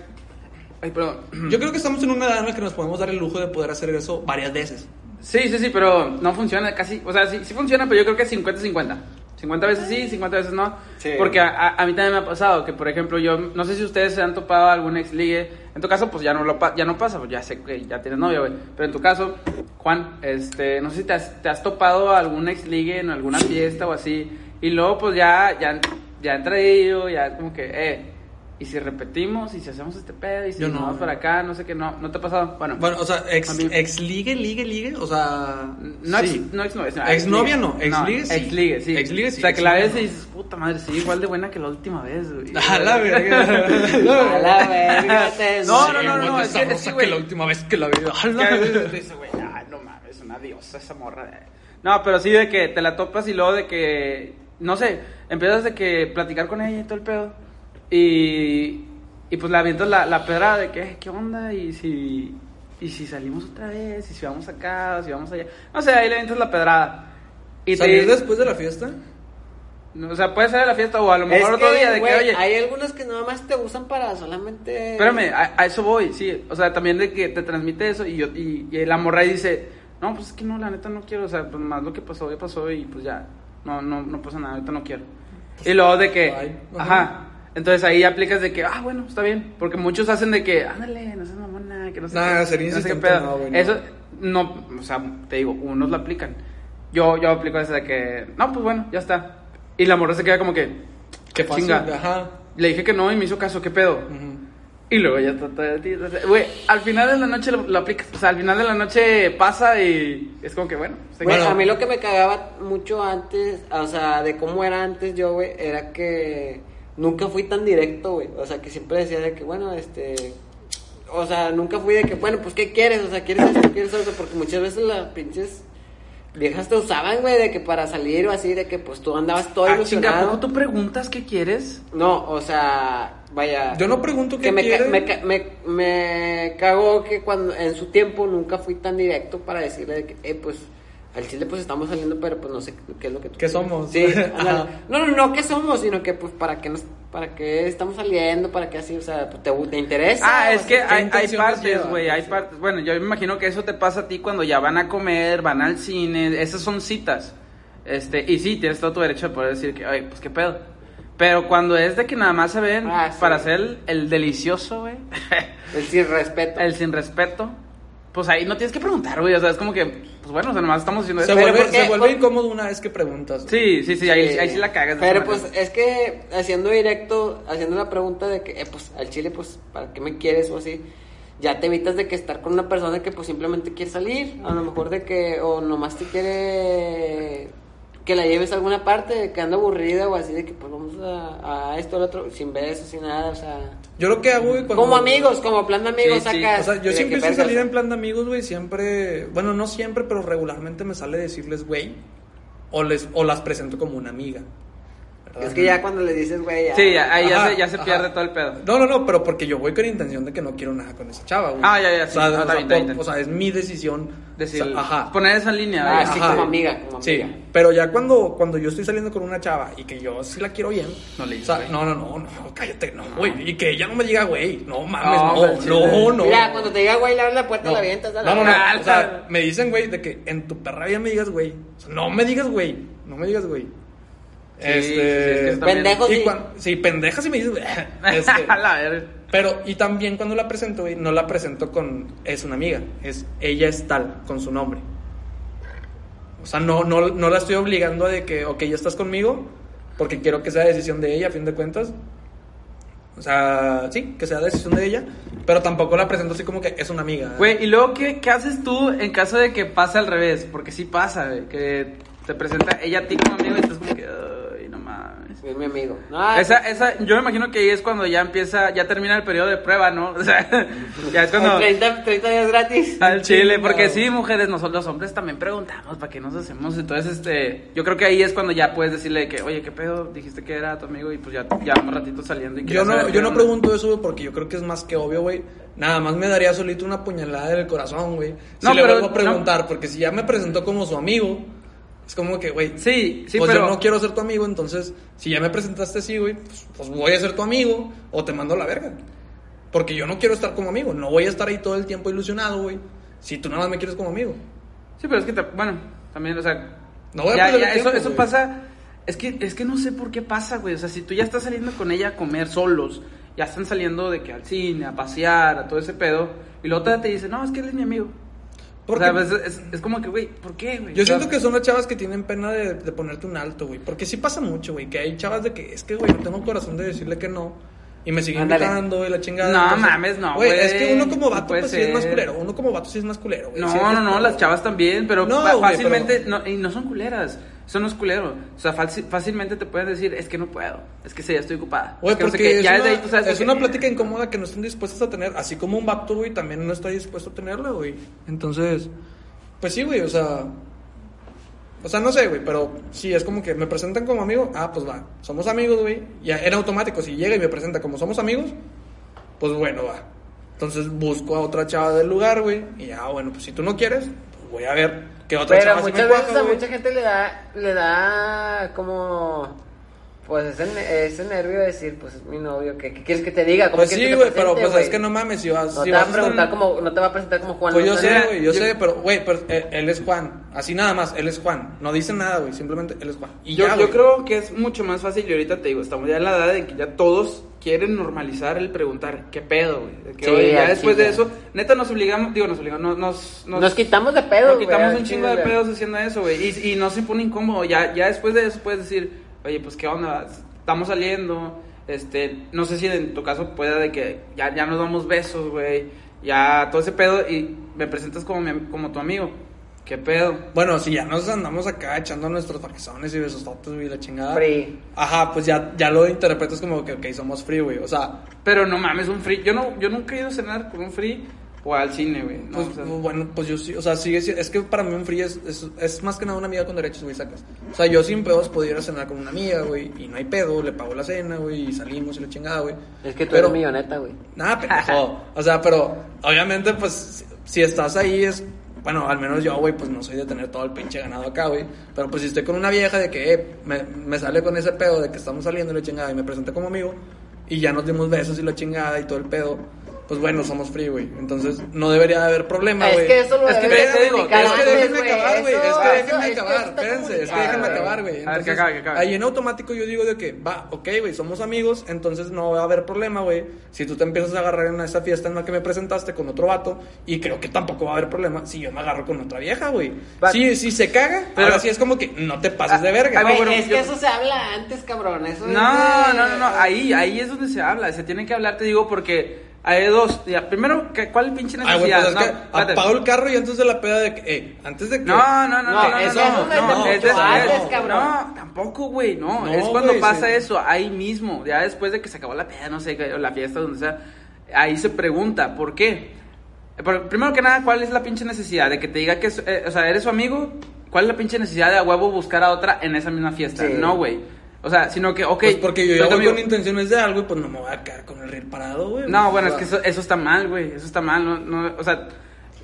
Ay, perdón. yo creo que estamos en una edad en la que nos podemos dar el lujo de poder hacer eso varias veces. Sí, sí, sí, pero no funciona casi. O sea, sí, sí funciona, pero yo creo que 50-50. 50 veces sí, 50 veces no. Sí. Porque a, a- a mí también me ha pasado que, por ejemplo, yo no sé si ustedes se han topado algún ex ligue. En tu caso, pues ya no, lo, ya no pasa, pues ya sé que ya tienes novia, güey. Pero en tu caso, Juan, este, no sé si te has, te has topado a algún ex ligue en alguna fiesta o así. Y luego, pues ya, ya, ya han traído, ya como que, eh. Y si repetimos, y si hacemos este pedo, y si nos no, vamos para acá, no sé qué, no, ¿no te ha pasado? Bueno, Bueno, o sea, ex, mí- ex ligue, ligue, ligue, o sea. no, sí. ex, no exnovia, sino Exnovia no, exligue. exligue sí. Exligue, sí. Exligue sí, O sea, que la ves y no. dices, puta madre, sí, igual de buena que la última vez, güey. A la verga. A la verga, No, no, no, Sí, no, es que- sabrosa güey. la última vez que la vi. A la a veces verga. te dice, güey, ay, no mames, una diosa esa morra. No, pero sí de que te la topas y luego de que, no sé, empiezas de que platicar con ella y todo el pedo. Y, y pues le avientas la, la pedrada de que, ¿qué onda? Y si, y si salimos otra vez, y si vamos acá, o si vamos allá. No sé, ahí le avientas la pedrada. Y ¿Salir te, después de la fiesta? O sea, puede ser de la fiesta o a lo Es mejor otro que, día de güey, que, oye, hay algunos que nada más te usan para solamente... Espérame, a, a eso voy, sí. O sea, también de que te transmite eso y yo y, y la morra dice, no, pues es que no, la neta no quiero, o sea, pues más lo que pasó, ya pasó y pues ya, no, no, no pasa nada, ahorita no quiero. Y luego de que, Ay, ajá. ajá, entonces ahí aplicas de que, ah, bueno, está bien, porque muchos hacen de que, ándale, no seas mamona, que no sé Nah, qué, sería que no sé qué pedo. no, güey, no. Eso, no, o sea, te digo, unos lo aplican. Yo, yo aplico ese de que, no, pues bueno, ya está. Y la morra se queda como que, Qué fácil. Chinga. Ajá. le dije que no y me hizo caso, ¿qué pedo? Ujú. Y luego ya trata de ti. Güey, al final de la noche lo, lo aplicas. O sea, al final de la noche pasa y es como que, bueno. se Güey, queda. a mí lo que me cagaba mucho antes, o sea, de cómo era antes yo, güey, era que nunca fui tan directo, güey. O sea, que siempre decía de que, bueno, este... O sea, nunca fui de que, bueno, pues, ¿qué quieres? O sea, ¿quieres esto? ¿Quieres eso? Porque muchas veces las pinches viejas te usaban, güey, de que para salir o así, de que, pues, tú andabas todo Ah, ilusionado. ¿cómo tú preguntas qué quieres? No, o sea, vaya... Yo no pregunto qué que me, ca- me, ca- me, me cagó que cuando en su tiempo nunca fui tan directo para decirle de que, eh, pues, al chile pues estamos saliendo, pero pues no sé qué es lo que tú ¿Qué quieres. somos? Sí, no, no, no, ¿qué somos? Sino que pues para qué nos, para qué estamos saliendo, para qué así, o sea, te, te interesa. Ah, es que ¿qué hay, hay partes, güey, hay partes. Bueno, yo me imagino que eso te pasa a ti cuando ya van a comer, van al cine, esas son citas. Este, y sí, tienes todo tu derecho de poder decir que, oye, pues qué pedo. Pero cuando es de que nada más se ven Ah, sí. para hacer el, el delicioso, güey, El sin respeto. el sin respeto, pues ahí no tienes que preguntar, güey. O sea, es como que, pues bueno, o sea, nomás estamos haciendo Se esto. vuelve, se vuelve ¿Por- incómodo una vez que preguntas. Sí, sí, sí, ahí, ahí sí la cagas. Pero pues manera. es que haciendo directo, haciendo la pregunta de que, eh, pues al chile, pues, ¿para qué me quieres o así? Ya te evitas de que estar con una persona que pues simplemente quiere salir, a lo mejor de que, o nomás te quiere que la lleves a alguna parte, que anda aburrida o así, de que pues vamos a, a esto, al otro, sin besos, sin nada, o sea... Yo lo que hago, güey, cuando... Como amigos, como plan de amigos, Sí. O sea, yo de si que empiezo a vergas. salir en plan de amigos, güey, siempre... Bueno, no siempre, pero regularmente me sale decirles, güey, o, les, o las presento como una amiga. Es que ya cuando le dices, güey, ya... Sí, ya- ahí ya Ajá, se, ya se ajá. pierde todo el pedo. No, no, no, pero porque yo voy con intención de que no quiero nada con esa chava, güey. Ah, ya, ya, O sí. sea, o sea, por- o es mi decisión. Decir, O sea, ajá. poner esa línea. Ah, güey. sí, Ajá. como amiga, como Sí, amiga. pero ya cuando, cuando yo estoy saliendo con una chava y que yo sí la quiero bien, No le o dices, sea, no, no, no, no, cállate, no, güey, y que ella no me diga, güey, no mames, No, no, no, no. Mira, cuando te diga, güey, le abres la puerta, no. la avientas, dale. No, no, no, Ah, o sea, me dicen, güey, de que en tu perra vida me digas, güey, O sea, no me digas, güey, no me digas, güey. Sí, sí, sí, es que este, también- Pendejo, y sí. cuan- sí, pendeja si me dices, güey. Este, pero, y también cuando la presento, güey, no la presento con, es una amiga, es, ella es tal, con su nombre. O sea, no, no, no la estoy obligando a de que, ok, ya estás conmigo, porque quiero que sea decisión de ella, a fin de cuentas. O sea, sí, que sea decisión de ella, pero tampoco la presento así como que es una amiga. Güey, ¿y luego qué, qué haces tú en caso de que pase al revés? Porque sí pasa, güey, que te presenta ella a ti como amigo y estás como que, mames. Es mi amigo. No, Esa, esa, yo me imagino que ahí es cuando ya empieza, ya termina el periodo de prueba, ¿no? O sea, ya es cuando... 30, 30 días gratis. Al chile, porque sí, mujeres, nosotros los hombres también preguntamos para qué nos hacemos. Entonces, este, yo creo que ahí es cuando ya puedes decirle que, oye, ¿qué pedo? Dijiste que era tu amigo y pues ya, ya un ratito saliendo. Y Yo no, yo no pregunto eso, porque yo creo que es más que obvio, güey. Nada más me daría solito una puñalada del corazón, güey. Si No, le pero vuelvo a preguntar, porque si ya me presentó como su amigo, es como que, güey, Sí, sí, pues pero. yo no quiero ser tu amigo, entonces, si ya me presentaste así, güey, pues, pues voy a ser tu amigo o te mando a la verga. Porque yo no quiero estar como amigo, no voy a estar ahí todo el tiempo ilusionado, güey, si tú nada más me quieres como amigo. Sí, pero es que, te- bueno, también, o sea. No voy a ya, eso, eso pasa. Es que, es que no sé por qué pasa, güey. O sea, si tú ya estás saliendo con ella a comer solos, ya están saliendo de que al cine, a pasear, a todo ese pedo, y luego te dice, no, es que él es mi amigo. Porque o sea, pues, es, es como que, güey, ¿por qué, güey? yo O sea, siento que son las chavas que tienen pena de, de ponerte un alto, güey. Porque sí pasa mucho, güey. Que hay chavas de que es que, güey, no tengo corazón de decirle que no. Y me sigue Ándale. invitando y la chingada. No, entonces, mames, no, Güey, es que uno como vato, pues sí es más culero. Uno como vato sí es más culero, güey. No, Sí, no, no, las chavas también, pero No, fácilmente, no, y no son culeras, eso no es culero, o sea, fácil- fácilmente te pueden decir, es que no puedo, es que sí, ya estoy ocupada. Güey, es que no sé porque es, ya una, desde ahí tú sabes es que- una plática incómoda que no estén dispuestas a tener. Así como un vato, güey, también no está dispuesto a tenerla, güey. Entonces, pues sí, güey, o sea. O sea, no sé, güey, pero sí, es como que me presentan como amigo. Ah, pues va, somos amigos, güey. Ya en automático, si llega y me presenta como somos amigos, pues bueno, va. Entonces busco a otra chava del lugar, güey. Y ya, bueno, pues si tú no quieres, pues voy a ver otra Pero muchas veces a mucha gente le da, le da como, pues ese, ese nervio de decir, pues es mi novio, ¿qué, qué quieres que te diga? ¿Cómo Pues sí, güey, pero pues es que no mames, si vas, No si te va vas a estar- preguntar como, no te va a presentar como Juan. Pues yo sé, güey, yo, yo- sé, pero, güey, pero él, él es Juan. Así nada más, él es Juan. No dice nada, güey, simplemente él es Juan. Y yo, ya, yo creo que es mucho más fácil y ahorita te digo, estamos ya en la edad en que ya todos quieren normalizar el preguntar, ¿qué pedo, güey? De Que Sí, ya después de eso, neta nos obligamos, digo, nos obligamos, nos, nos, Nos quitamos de pedo, nos quitamos un chingo de pedos haciendo eso, güey, y, y no se pone incómodo, ya, ya después de eso puedes decir, oye, pues qué onda, estamos saliendo, este, no sé si en tu caso pueda de que ya, ya nos damos besos, güey, ya todo ese pedo y me presentas como, mi- como tu amigo, ¿qué pedo? Bueno, si ya nos andamos acá echando nuestros paquezones y besototes, güey, la chingada. Free. Ajá, pues ya, ya lo interpretas como que, ok, somos free, güey. O sea, Pero no mames, un free. Yo no, yo nunca he ido a cenar con un free o al cine, güey. No, pues, o sea, bueno, pues yo sí, o sea, sigue siendo- es que para mí un free es, es, es más que nada una amiga con derechos, güey, sacas. O sea, yo sin pedos podía ir a cenar con una amiga, güey, y no hay pedo, le pago la cena, güey, y salimos y la chingada, güey. Es que tú Pero- eres milloneta, güey. Nada, pendejo. O sea, pero obviamente, pues, si, si estás ahí es. Bueno, al menos yo, güey, pues no soy de tener todo el pinche ganado acá, güey. Pero pues si estoy con una vieja de que eh, me, me sale con ese pedo de que estamos saliendo y la chingada y me presenta como amigo y ya nos dimos besos y la chingada y todo el pedo, pues bueno, somos free, güey. Entonces no debería de haber problema, Es güey. que eso lo Es que de digo, Es que déjenme güey. acabar, güey. Es Eso- que eso- déjenme es que acabar. Espérense, es que déjenme acabar, güey. A ver, que acabe, que acabe. Ahí en automático yo digo de que, va, ok, güey, somos amigos, entonces no va a haber problema, güey. Si tú te empiezas a agarrar en esa fiesta en la que me presentaste con otro vato, y creo que tampoco va a haber problema si yo me agarro con otra vieja, güey. Si, si se caga, Pero- ahora sí es como que no te pases de verga. Güey, bueno, es yo- que eso se habla antes, cabrón. Eso es No, de- no, no, no. Ahí, ahí es donde se habla. Se tiene que hablar, te digo, porque hay dos. Ya, primero, ¿qué- ¿cuál pinche Ay, güey, necesidad? pues es no, que espérate. apago el carro y antes de la peda de que, eh, antes de que. No, no, no, no, No, no, eso no, es no, no, es desde- antes, es- cabrón. No, tampoco, güey, no, No, es cuando güey, pasa sí. eso, ahí mismo, ya después de que se acabó la peda, no sé, o la fiesta, donde sea, ahí se pregunta, ¿por qué? Pero, primero que nada, ¿cuál es la pinche necesidad de que te diga que, es- eh, o sea, eres su amigo? ¿Cuál es la pinche necesidad de a huevo buscar a otra en esa misma fiesta? Sí. No, güey. O sea, sino que, ok. Pues porque yo ya voy con intenciones de algo y pues no me voy a quedar con el riel parado, güey. No, bueno, es que eso, eso está mal, güey. Eso está mal. No, no, o sea,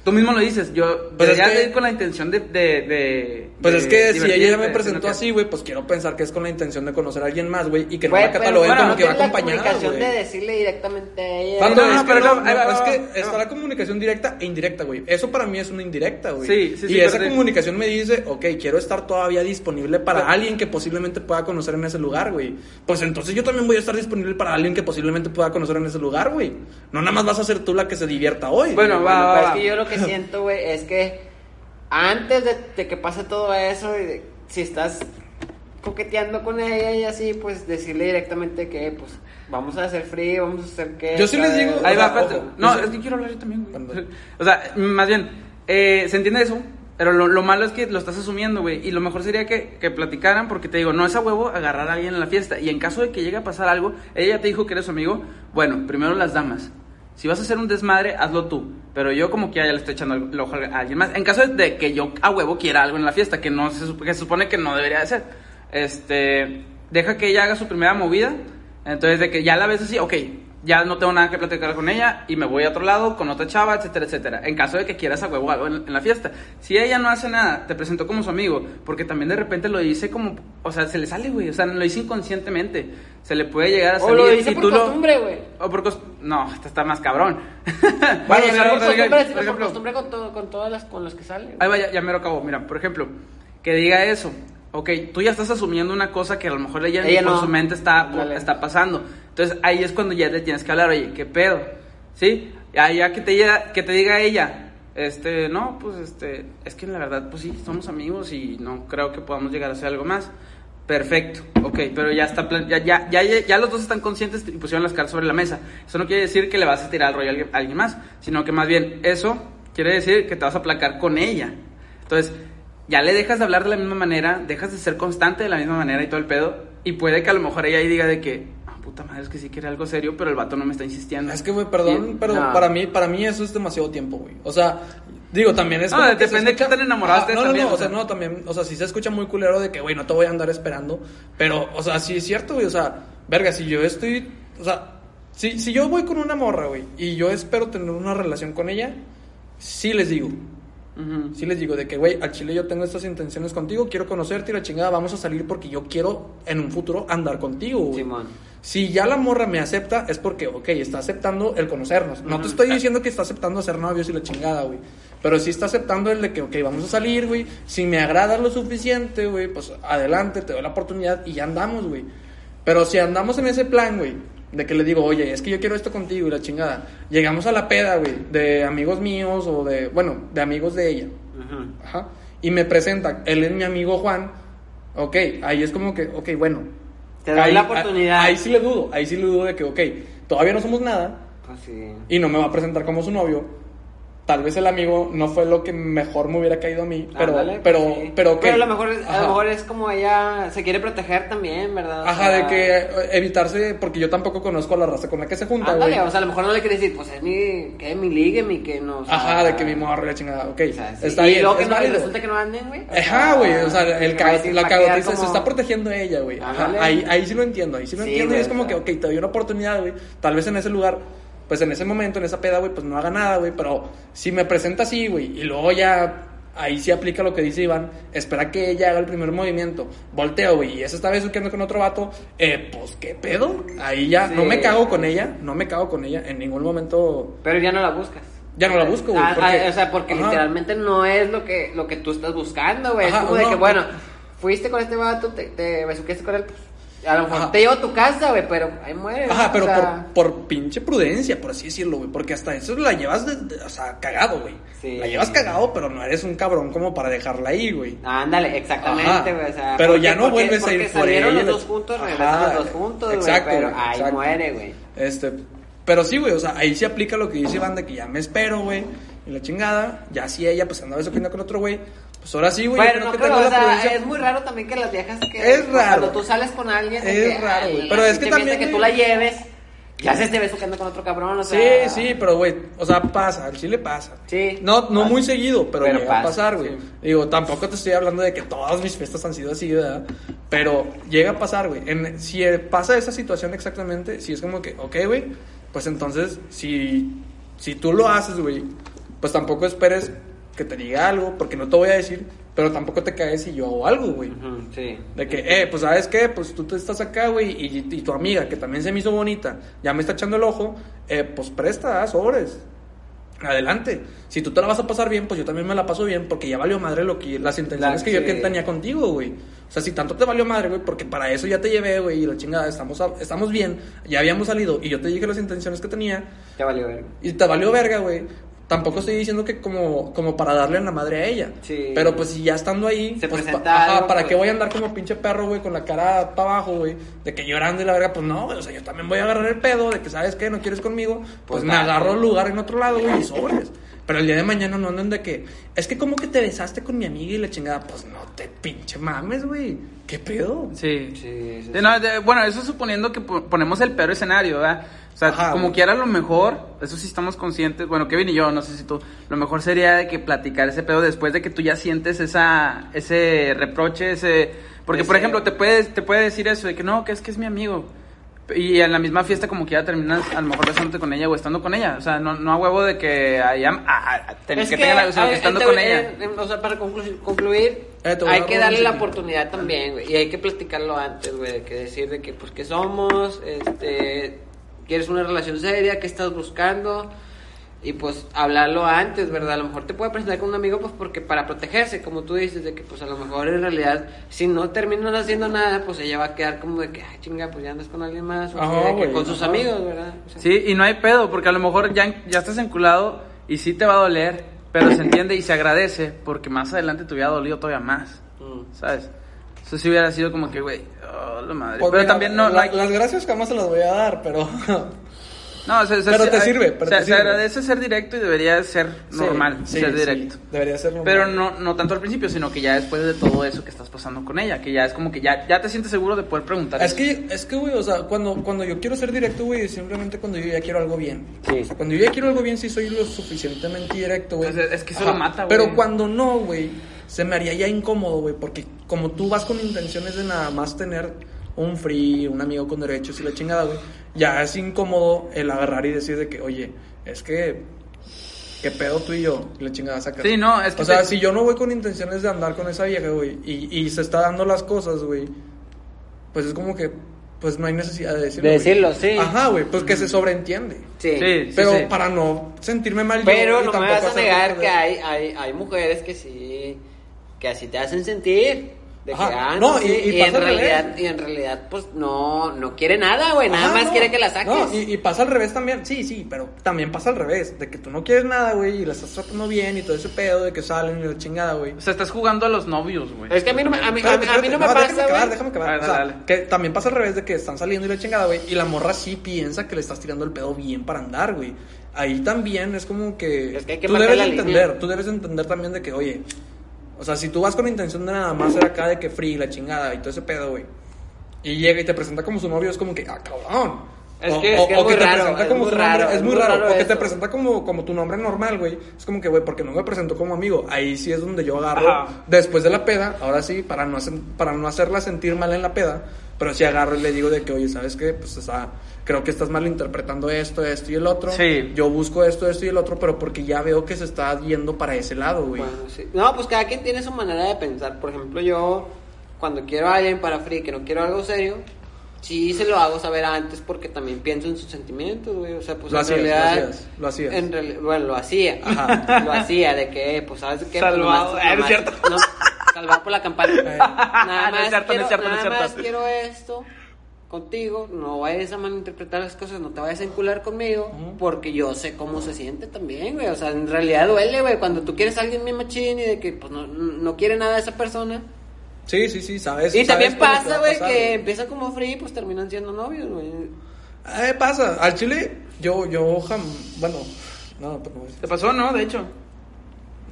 tú mismo lo dices. Yo Pues es deberías que- de ir con la intención de. de, de- Pues de es que si ella me presentó así, güey, pues quiero pensar que es con la intención de conocer a alguien más, güey, y que no Güey, la cataloguen bueno, como no que va tienes la acompañada, comunicación güey. de decirle directamente a ella. No, no, es que pero no, no, no, es que está la comunicación directa e indirecta, güey. Eso para mí es una indirecta, güey. Sí, sí, sí, Y esa sí. comunicación me dice, ok, quiero estar todavía disponible para Pero- alguien que posiblemente pueda conocer en ese lugar, güey. Pues entonces yo también voy a estar disponible para alguien que posiblemente pueda conocer en ese lugar, güey. No nada más vas a ser tú la que se divierta hoy. Bueno, va, va, va. es que yo lo que siento, güey, es que antes de, de que pase todo eso, y de- si estás coqueteando con ella y así, pues decirle directamente que, pues, vamos a hacer frío, vamos a hacer que... Yo sí les digo- Ahí va, sea, espérate. ojo, no, es que quiero hablar yo también, güey. O sea, más bien, eh, se entiende eso, pero lo, lo malo es que lo estás asumiendo, güey. Y lo mejor sería que, que platicaran, porque te digo, no es a huevo agarrar a alguien en la fiesta. Y en caso de que llegue a pasar algo, ella ya te dijo que eres su amigo, bueno, primero las damas. Si vas a hacer un desmadre, hazlo tú. Pero yo como que ya le estoy echando el ojo a alguien más. En caso de que yo a huevo quiera algo en la fiesta, que no se, que se supone que no debería de ser. Este, deja que ella haga su primera movida. Entonces de que ya la ves así, ok, ya no tengo nada que platicar con ella y me voy a otro lado con otra chava, etcétera, etcétera. En caso de que quieras a huevo algo en, en la fiesta. Si ella no hace nada, te presentó como su amigo, porque también de repente lo dice como, o sea, se le sale, güey, o sea, lo dice inconscientemente. Se le puede llegar a O salir lo dice y por tú costumbre, güey. o por cos- No, esta está más cabrón. Bueno, por costumbre, ejemplo- por costumbre con, todo, con todas las con los que salen. Ahí va, ya, ya me lo acabo. Mira, por ejemplo, que diga eso. Ok, tú ya estás asumiendo una cosa que a lo mejor ella, Ella por no. su mente está, está pasando. Entonces ahí es cuando ya le tienes que hablar, oye, ¿qué pedo? ¿Sí? Ya, ya que, te, que te diga ella, este, no, pues este, es que la verdad, pues sí, somos amigos y no creo que podamos llegar a hacer algo más. Perfecto, ok, pero ya está ya, ya, ya, ya, los dos están conscientes y pusieron las cartas sobre la mesa. Eso no quiere decir que le vas a tirar el rollo a alguien, a alguien más, sino que más bien eso quiere decir que te vas a aplacar con ella. Entonces, ya le dejas de hablar de la misma manera, dejas de ser constante de la misma manera y todo el pedo, y puede que a lo mejor ella ahí diga de que, ah, puta madre, es que sí quiere algo serio, pero el vato no me está insistiendo. Es que, güey, perdón, pero no. para mí, para mí eso es demasiado tiempo, güey. O sea, digo, también es No, como que depende se de qué tan enamorado estés no, no, también, no, o sea, no, también, o sea, sí se escucha muy culero de que, güey, no te voy a andar esperando, pero, o sea, sí es cierto, güey, o sea, verga, si yo estoy, o sea, si, si yo voy con una morra, güey, y yo espero tener una relación con ella, sí les digo, Ujú. Sí les digo de que, güey, al chile yo tengo estas intenciones contigo, quiero conocerte y la chingada, vamos a salir porque yo quiero en un futuro andar contigo, güey. Simón. Si ya la morra me acepta, es porque, ok, está aceptando el conocernos. No te estoy diciendo que está aceptando ser novios y la chingada, güey. Pero sí está aceptando el de que, ok, vamos a salir, güey. Si me agrada lo suficiente, güey, pues adelante, te doy la oportunidad y ya andamos, güey. Pero si andamos en ese plan, güey, de que le digo, oye, es que yo quiero esto contigo y la chingada. Llegamos a la peda, güey, de amigos míos o de, bueno, de amigos de ella. Ajá. Y me presenta, él es mi amigo Juan. Ok, ahí es como que, ok, bueno. Te doy ahí, la oportunidad. Ahí, sí le dudo, ahí sí le dudo de que, ok, todavía no somos nada Pues sí. y no me va a presentar como su novio. Tal vez el amigo no fue lo que mejor me hubiera caído a mí, pero, Ándale, pero, pues sí. pero. Pero a lo mejor, a lo mejor es como ella se quiere proteger también, ¿verdad? O Ajá, sea, de que eh, evitarse, porque yo tampoco conozco a la raza con la que se junta, güey. O sea, a lo mejor no le quiere decir, pues es mi, que mi ligue, mi que no. o sea, Ajá, de que mi morra la chingada, ok. o sea, sí. Está y bien, luego que es no, y válido. resulta que no anden, güey. Ajá, güey, o sea, el que ca- la cagotiza se está protegiendo ella, güey. Ajá, ahí, ahí sí lo entiendo, ahí sí lo Sí, entiendo. y es como que, ok, te doy una oportunidad, güey. Tal vez en ese lugar, pues en ese momento, en esa peda, güey, pues no haga nada, güey. Pero si me presenta así, güey, y luego ya, ahí sí aplica lo que dice Iván, espera que ella haga el primer movimiento. Volteo, güey, y esa está besuqueando con otro vato, eh, pues qué pedo. Ahí ya, no me cago con ella, no me cago con ella, en ningún momento. Pero ya no la buscas. Ya no la busco, güey, Ah, porque- ah, o sea, porque Ajá. literalmente no es lo que, lo que tú estás buscando, güey. Es como de que, no. bueno, fuiste con este vato, te, te besuqueaste con él, pues, a lo mejor Ajá. te llevo a tu casa, güey, pero ahí muere. Ajá, pero O sea, por, por pinche prudencia, por así decirlo, güey. Porque hasta eso la llevas, de, de- o sea, cagado, güey. Sí. La llevas cagado, pero no eres un cabrón como para dejarla ahí, güey. Ándale, exactamente, güey. O sea, Pero porque- ya no porque- vuelves a ir por salieron ella, los dos juntos, Ajá, regresan los dos juntos, güey. exacto, Pero ahí exacto. muere, güey. Este, pero sí, güey, o sea, ahí sí aplica lo que dice de que ya me espero, güey. Y la chingada, ya si ella pues andaba besuqueando con otro güey, pues ahora sí, güey. Bueno, no, que pero, o sea, es muy raro también que las viejas que... Es raro. Cuando tú sales con alguien... Es que, raro, güey. Pero es que también, que tú la lleves, ya se esté besuqueando con otro cabrón, o Sí, sea... sí, pero güey, o sea, pasa, al chile pasa. Sí. No, no Pasa. muy seguido, pero, Pero llega a pasa, pasar, güey. sí. Digo, tampoco te estoy hablando de que todas mis fiestas han sido así, ¿verdad? Pero llega a pasar, güey. Si eh, pasa esa situación exactamente, si es como que, ok, güey, pues entonces, si, si tú lo haces, güey, pues tampoco esperes que te diga algo, porque no te voy a decir, pero tampoco te caes si yo hago algo, güey. Sí. De que, eh, pues sabes qué, pues tú te estás acá, güey, y, y tu amiga, que también se me hizo bonita, ya me está echando el ojo, eh, pues presta, sobres. Adelante. Si tú te la vas a pasar bien, pues yo también me la paso bien, porque ya valió madre lo que, las intenciones La- que yo que tenía contigo, güey. O sea, si tanto te valió madre, güey, porque para eso ya te llevé, güey, y la chingada, estamos, a- estamos bien, ya habíamos salido, y yo te dije las intenciones que tenía, Ya valió ver. y te valió verga, güey. Tampoco estoy diciendo que como, como para darle en la madre a ella. Sí. Pero pues si ya estando ahí, Se pues, presenta pa- ajá, algo, ¿para pues. qué voy a andar como pinche perro, güey, con la cara para abajo, güey? De que llorando y la verga, pues no, güey. O sea, yo también voy a agarrar el pedo de que, ¿sabes qué? No quieres conmigo. Pues, Pues me agarro el lugar en otro lado, güey, y sobres. Pero el día de mañana no anden de que, es que como que te besaste con mi amiga y la chingada, pues no te pinche mames, güey. ¿Qué pedo? Sí. Sí, sí, Sí, sí. no, de- bueno, eso suponiendo que po- ponemos el peor escenario, ¿verdad? O sea, Ajá, como güey. quiera lo mejor, eso sí estamos conscientes, bueno, Kevin y yo, no sé si tú, lo mejor sería de que platicar ese pedo después de que tú ya sientes esa, ese reproche, ese... Porque, por ejemplo, te puede, te puede decir eso, de que no, que es que es mi amigo. Y en la misma fiesta como que ya terminas a lo mejor besándote con ella o estando con ella. O sea, no, no a huevo de que haya... ah, ah, ten- Es que tenga la- o sea, que ay, estando con eh, ella. eh, o sea, para conclu- concluir, Eh, a hay que darle la oportunidad también, güey. Y hay que platicarlo antes, güey. De que decir de que, pues, que somos, este, quieres una relación seria, qué estás buscando. Y pues hablarlo antes, ¿verdad? A lo mejor te puede presentar con un amigo, pues porque para protegerse, como tú dices, de que pues a lo mejor en realidad, si no terminan haciendo nada, pues ella va a quedar como de que, ay, chinga, pues ya andas con alguien más, o Ajá, de que güey, con sus amigos, ¿verdad? O sea, Sí, y no hay pedo, porque a lo mejor ya, ya estás enculado y sí te va a doler, pero se entiende y se agradece porque más adelante te hubiera dolido todavía más, mm. ¿sabes? Eso sí hubiera sido como que, güey, oh, la madre. Pues pero mira, también no, no la- hay- Las gracias jamás se las voy a dar, pero. No, se, se- Pero se- te sirve, pero se, te se sirve. agradece ser directo y debería ser normal Sí, ser sí, directo. Debería ser normal. Pero no, no tanto al principio, sino que ya después de todo eso que estás pasando con ella, que ya es como que ya, ya te sientes seguro de poder preguntar. Es eso. que, es que, güey, o sea, cuando, cuando yo quiero ser directo, güey, simplemente cuando yo ya quiero algo bien. Sí. O sea, cuando yo ya quiero algo bien, sí soy lo suficientemente directo, güey. Pues es que eso Ajá. lo mata, güey. Pero cuando no, güey, se me haría ya incómodo, güey, porque como tú vas con intenciones de nada más tener un free, un amigo con derechos y la chingada, güey, ya es incómodo el agarrar y decir de que, oye, es que, ¿qué pedo tú y yo? Y la chingada saca. Sí, no, es que O sea, te- si yo no voy con intenciones de andar con esa vieja, güey, y, y se está dando las cosas, güey, pues es como que, pues no hay necesidad de decirlo. De güey. decirlo, sí. Ajá, güey, pues que se sobreentiende. Sí. Sí, Pero sí. para no sentirme mal yo Pero y no me tampoco vas a negar que hay, hay, hay mujeres que sí, que así te hacen sentir. De que, ah, No, no, y- y y, en pasa revés. realidad, y en realidad, pues no, no quiere nada, güey, nada Ajá, más no. quiere que la saques. No, y, y pasa al revés también. Sí, sí, pero también pasa al revés. De que tú no quieres nada, güey, y la estás tratando bien y todo ese pedo de que salen y la chingada, güey. O sea, estás jugando a los novios, güey. Es que a mí no me, a mí, a mí- a mí no me espérate, déjame pasa, acabar, déjame acabar. Dale, O sea, dale. que también pasa al revés de que están saliendo y la chingada, güey. Y la morra sí piensa que le estás tirando el pedo bien para andar, güey. Ahí también es como que. Es que hay que tú debes la entender, línea. tú debes entender también de que, oye. O sea, si tú vas con intención de nada más ser acá de que free, la chingada y todo ese pedo, güey. Y llega y te presenta como su novio, es como que, ah, cabrón. Es que- o, es que o es muy te raro, presenta es como su nombre, raro, es es muy raro. raro O que te presenta como, como tu nombre normal, güey. Es como que, güey, porque no me presentó como amigo. Ahí sí es donde yo agarro Ajá. después de la peda, ahora sí, para no, hacer- para no hacerla sentir mal en la peda, pero sí agarro y le digo de que, oye, ¿sabes qué? Pues, o sea, creo que estás malinterpretando esto, esto y el otro. Sí. Yo busco esto, esto y el otro, pero porque ya veo que se está yendo para ese lado, güey. Bueno, sí. No, pues cada quien tiene su manera de pensar. Por ejemplo, yo, cuando quiero a alguien para free, que no quiero algo serio, sí se lo hago saber antes porque también pienso en sus sentimientos, güey. O sea, pues Lo en hacías, lo hacías, lo hacías. en bueno, lo hacía. Ajá. Lo hacía, de que, pues, ¿sabes qué? Salvado. Pues, Ah, no es cierto. no, salvado por la campaña. Nada No es más, cierto, no quiero, es cierto, no es nada cierto. más quiero esto contigo, no vayas a malinterpretar las cosas, no te vayas a encular conmigo, porque yo sé cómo se siente también, güey. O sea, en realidad duele, güey, cuando tú quieres a alguien bien machín y de que pues no, no quiere nada de esa persona. Sí, sí, sí, sabes. y sabes también pasa, güey, que empiezan como free, pues terminan siendo novios, güey. Eh, pasa. Al chile, yo, yo, jam... bueno, no, no, ¿Te pasó, no? De hecho.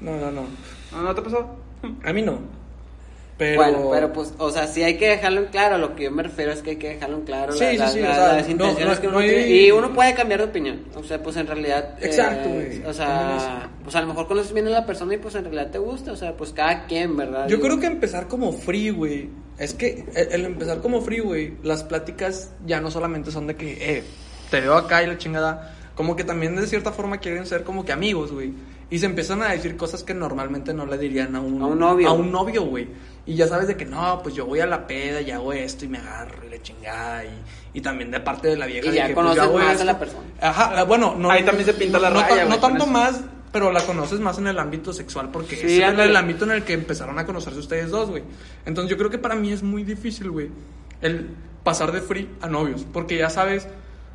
no, no, no. ¿No, no te pasó? A mí no. Pero... Bueno, pero pues, o sea, sí hay que dejarlo en claro. Lo que yo me refiero es que hay que dejarlo en claro. Sí, la- sí, sí, la- o sea, las intenciones no- que uno no hay- tiene. Y uno puede cambiar de opinión. O sea, pues en realidad. eh, Exacto, güey. O sea, pues a lo mejor conoces bien a la persona y pues en realidad te gusta. O sea, pues cada quien, ¿verdad? Yo Y- creo que empezar como free, güey. Es que el, el empezar como free, güey, las pláticas ya no solamente son de que, eh, te veo acá y la chingada. Como que también de cierta forma quieren ser como que amigos, güey. Y se empiezan a decir cosas que normalmente no le dirían a un, A un novio. A un novio, güey. Y ya sabes de que no, pues yo voy a la peda y hago esto y me agarro y la chingada. Y, y también de parte de la vieja. Y de ya que, pues, conoces yo hago más a la persona. Ajá, ah, bueno, no. Ahí también se pinta la no, raya, No tanto eso. más, pero la conoces más en el ámbito sexual porque Sí, es en el ámbito en el que empezaron a conocerse ustedes dos, güey. Entonces yo creo que para mí es muy difícil, güey, el pasar de free a novios, porque ya sabes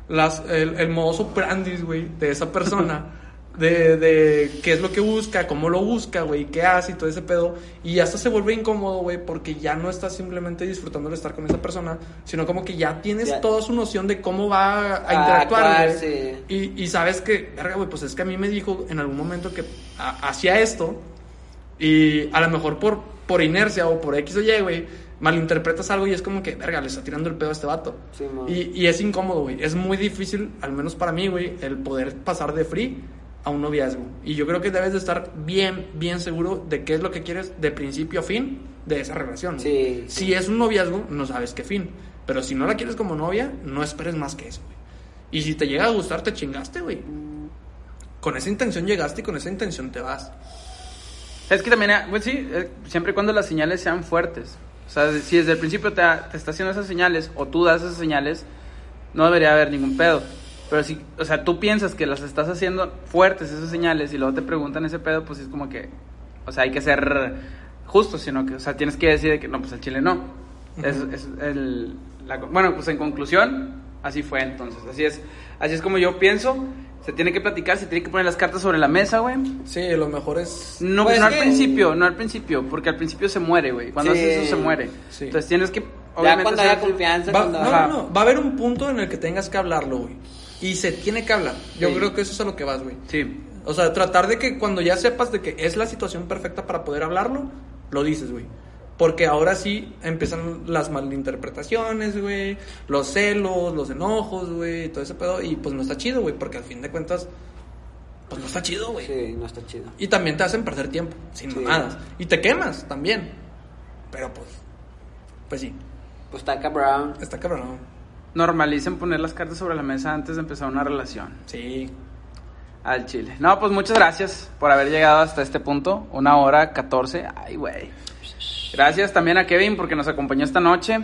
las, el, el modus operandi, güey, de esa persona, de, de qué es lo que busca, cómo lo busca, güey, qué hace y todo ese pedo, y hasta se vuelve incómodo, güey, porque ya no estás simplemente disfrutando de estar con esa persona, sino como que ya tienes Ya. toda su noción de cómo va a A interactuar, güey. sí. Y, y sabes que, verga, güey, pues es que a mí me dijo en algún momento que ha- hacía esto y a lo mejor por, por inercia o por X o Y, güey, malinterpretas algo y es como que, verga, le está tirando el pedo a este vato. Sí, y, y es incómodo, güey. Es muy difícil, al menos para mí, güey, el poder pasar de free a un noviazgo. Y yo creo que debes de estar bien, bien seguro de qué es lo que quieres de principio a fin de esa relación. Sí, Si es un noviazgo, no sabes qué fin. Pero si no la quieres como novia, no esperes más que eso, güey. Y si te llega a gustar, te chingaste, güey. Con esa intención llegaste y con esa intención te vas. Es que también, eh, pues sí, eh, siempre y cuando las señales sean fuertes. O sea, si desde el principio te, te está haciendo esas señales o tú das esas señales, no debería haber ningún pedo. Pero si, o sea, tú piensas que las estás haciendo fuertes esas señales y luego te preguntan ese pedo, pues es como que, o sea, hay que ser justo, sino que, o sea, tienes que decir de que no, pues el chile no. Es, es el, la- bueno, pues en conclusión, así fue entonces. Así es, así es como yo pienso. Se tiene que platicar, se tiene que poner las cartas sobre la mesa, güey. Sí, lo mejor es. No, Pues no que- al principio, no al principio, porque al principio se muere, güey. Cuando Sí. haces eso se muere. Sí. Entonces tienes que, Ya obviamente, cuando haya hacer- confianza, Va, cuando... no, no, no. Va a haber un punto en el que tengas que hablarlo, güey. Y se tiene que hablar. Yo Sí. creo que eso es a lo que vas, güey. Sí. O sea, tratar de que cuando ya sepas de que es la situación perfecta para poder hablarlo, lo dices, güey. Porque ahora sí empiezan las malinterpretaciones, güey, los celos, los enojos, güey, y todo ese pedo. Y pues no está chido, güey, porque al fin de cuentas, pues no está chido, güey. Sí, no está chido. Y también te hacen perder tiempo, sin Sí. mamadas. Y te quemas también. Pero pues, pues sí, Pues está cabrón. está cabrón. Normalicen poner las cartas sobre la mesa antes de empezar una relación. Sí. Al chile. No, pues muchas gracias por haber llegado hasta este punto. Una hora 14. Ay, güey. Gracias también a Kevin porque nos acompañó esta noche.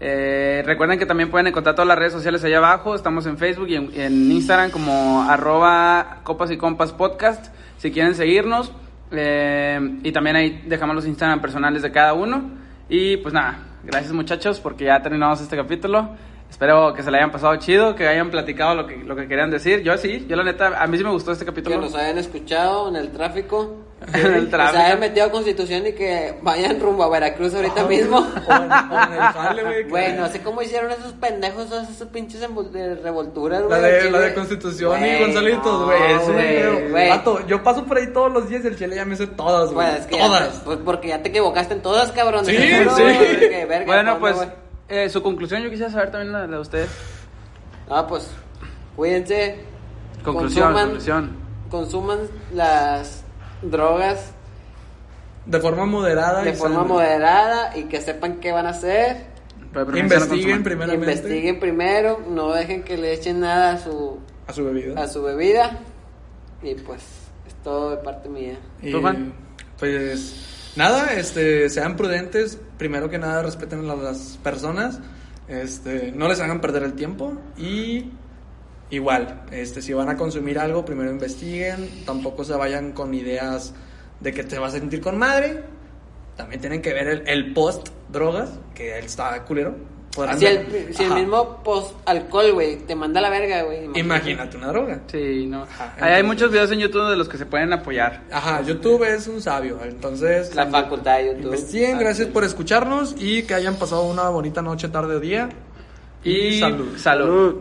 Eh, recuerden que también pueden encontrar todas las redes sociales allá abajo. Estamos en Facebook y en, en Instagram como arroba copas y compas podcast. Si quieren seguirnos. Eh, y también ahí dejamos los Instagram personales de cada uno. Y pues nada, gracias muchachos porque ya terminamos este capítulo. Espero que se le hayan pasado chido, que hayan platicado lo que, lo que querían decir. Yo sí, yo la neta, a mí sí me gustó este Que capítulo. nos hayan escuchado en el tráfico. En el Que tráfico. se hayan metido a Constitución y que vayan rumbo a Veracruz ahorita mismo. O en, o en el jale, güey. que- Güey, no sé cómo hicieron esos pendejos, todas esas pinches de revolturas, La güey. de, aquí, la de. Constitución Güey, y Gonzalitos, güey. güey. Vato, yo paso por ahí todos los días y el chile ya me sé todas, güey. Pues es que todas. pues porque ya te equivocaste en todas, cabrón. Sí, sí. de que, Bueno, ¿cuándo, pues? Eh, su conclusión yo quisiera saber también la, la de ustedes. Ah, pues, cuídense. Conclusión, consuman- conclusión. Consuman las drogas De forma moderada. de y forma moderada y que sepan qué van a hacer. Pero Investiguen primeramente Investiguen primero, no dejen que le echen nada a su, a su bebida. a su bebida. Y pues, es todo de parte mía. Y, ¿Tú, Juan? Pues nada, este, sean prudentes. Primero que nada, respeten a las personas. Este, no les hagan perder el tiempo. Y igual, este, si van a consumir algo, primero investiguen. Tampoco se vayan con ideas de que te vas a sentir con madre. También tienen que ver el, el post drogas, que él está culero. Si el, si el Ajá. mismo post-alcohol, güey, te manda a la verga, güey. Imagínate una droga. Sí, no. Ajá, hay entonces- muchos videos en YouTube de los que se pueden apoyar. Ajá, YouTube es un sabio. Entonces, La facultad de YouTube. investiguen, Ah, gracias por escucharnos y que hayan pasado una bonita noche, tarde o día. Y salud. salud.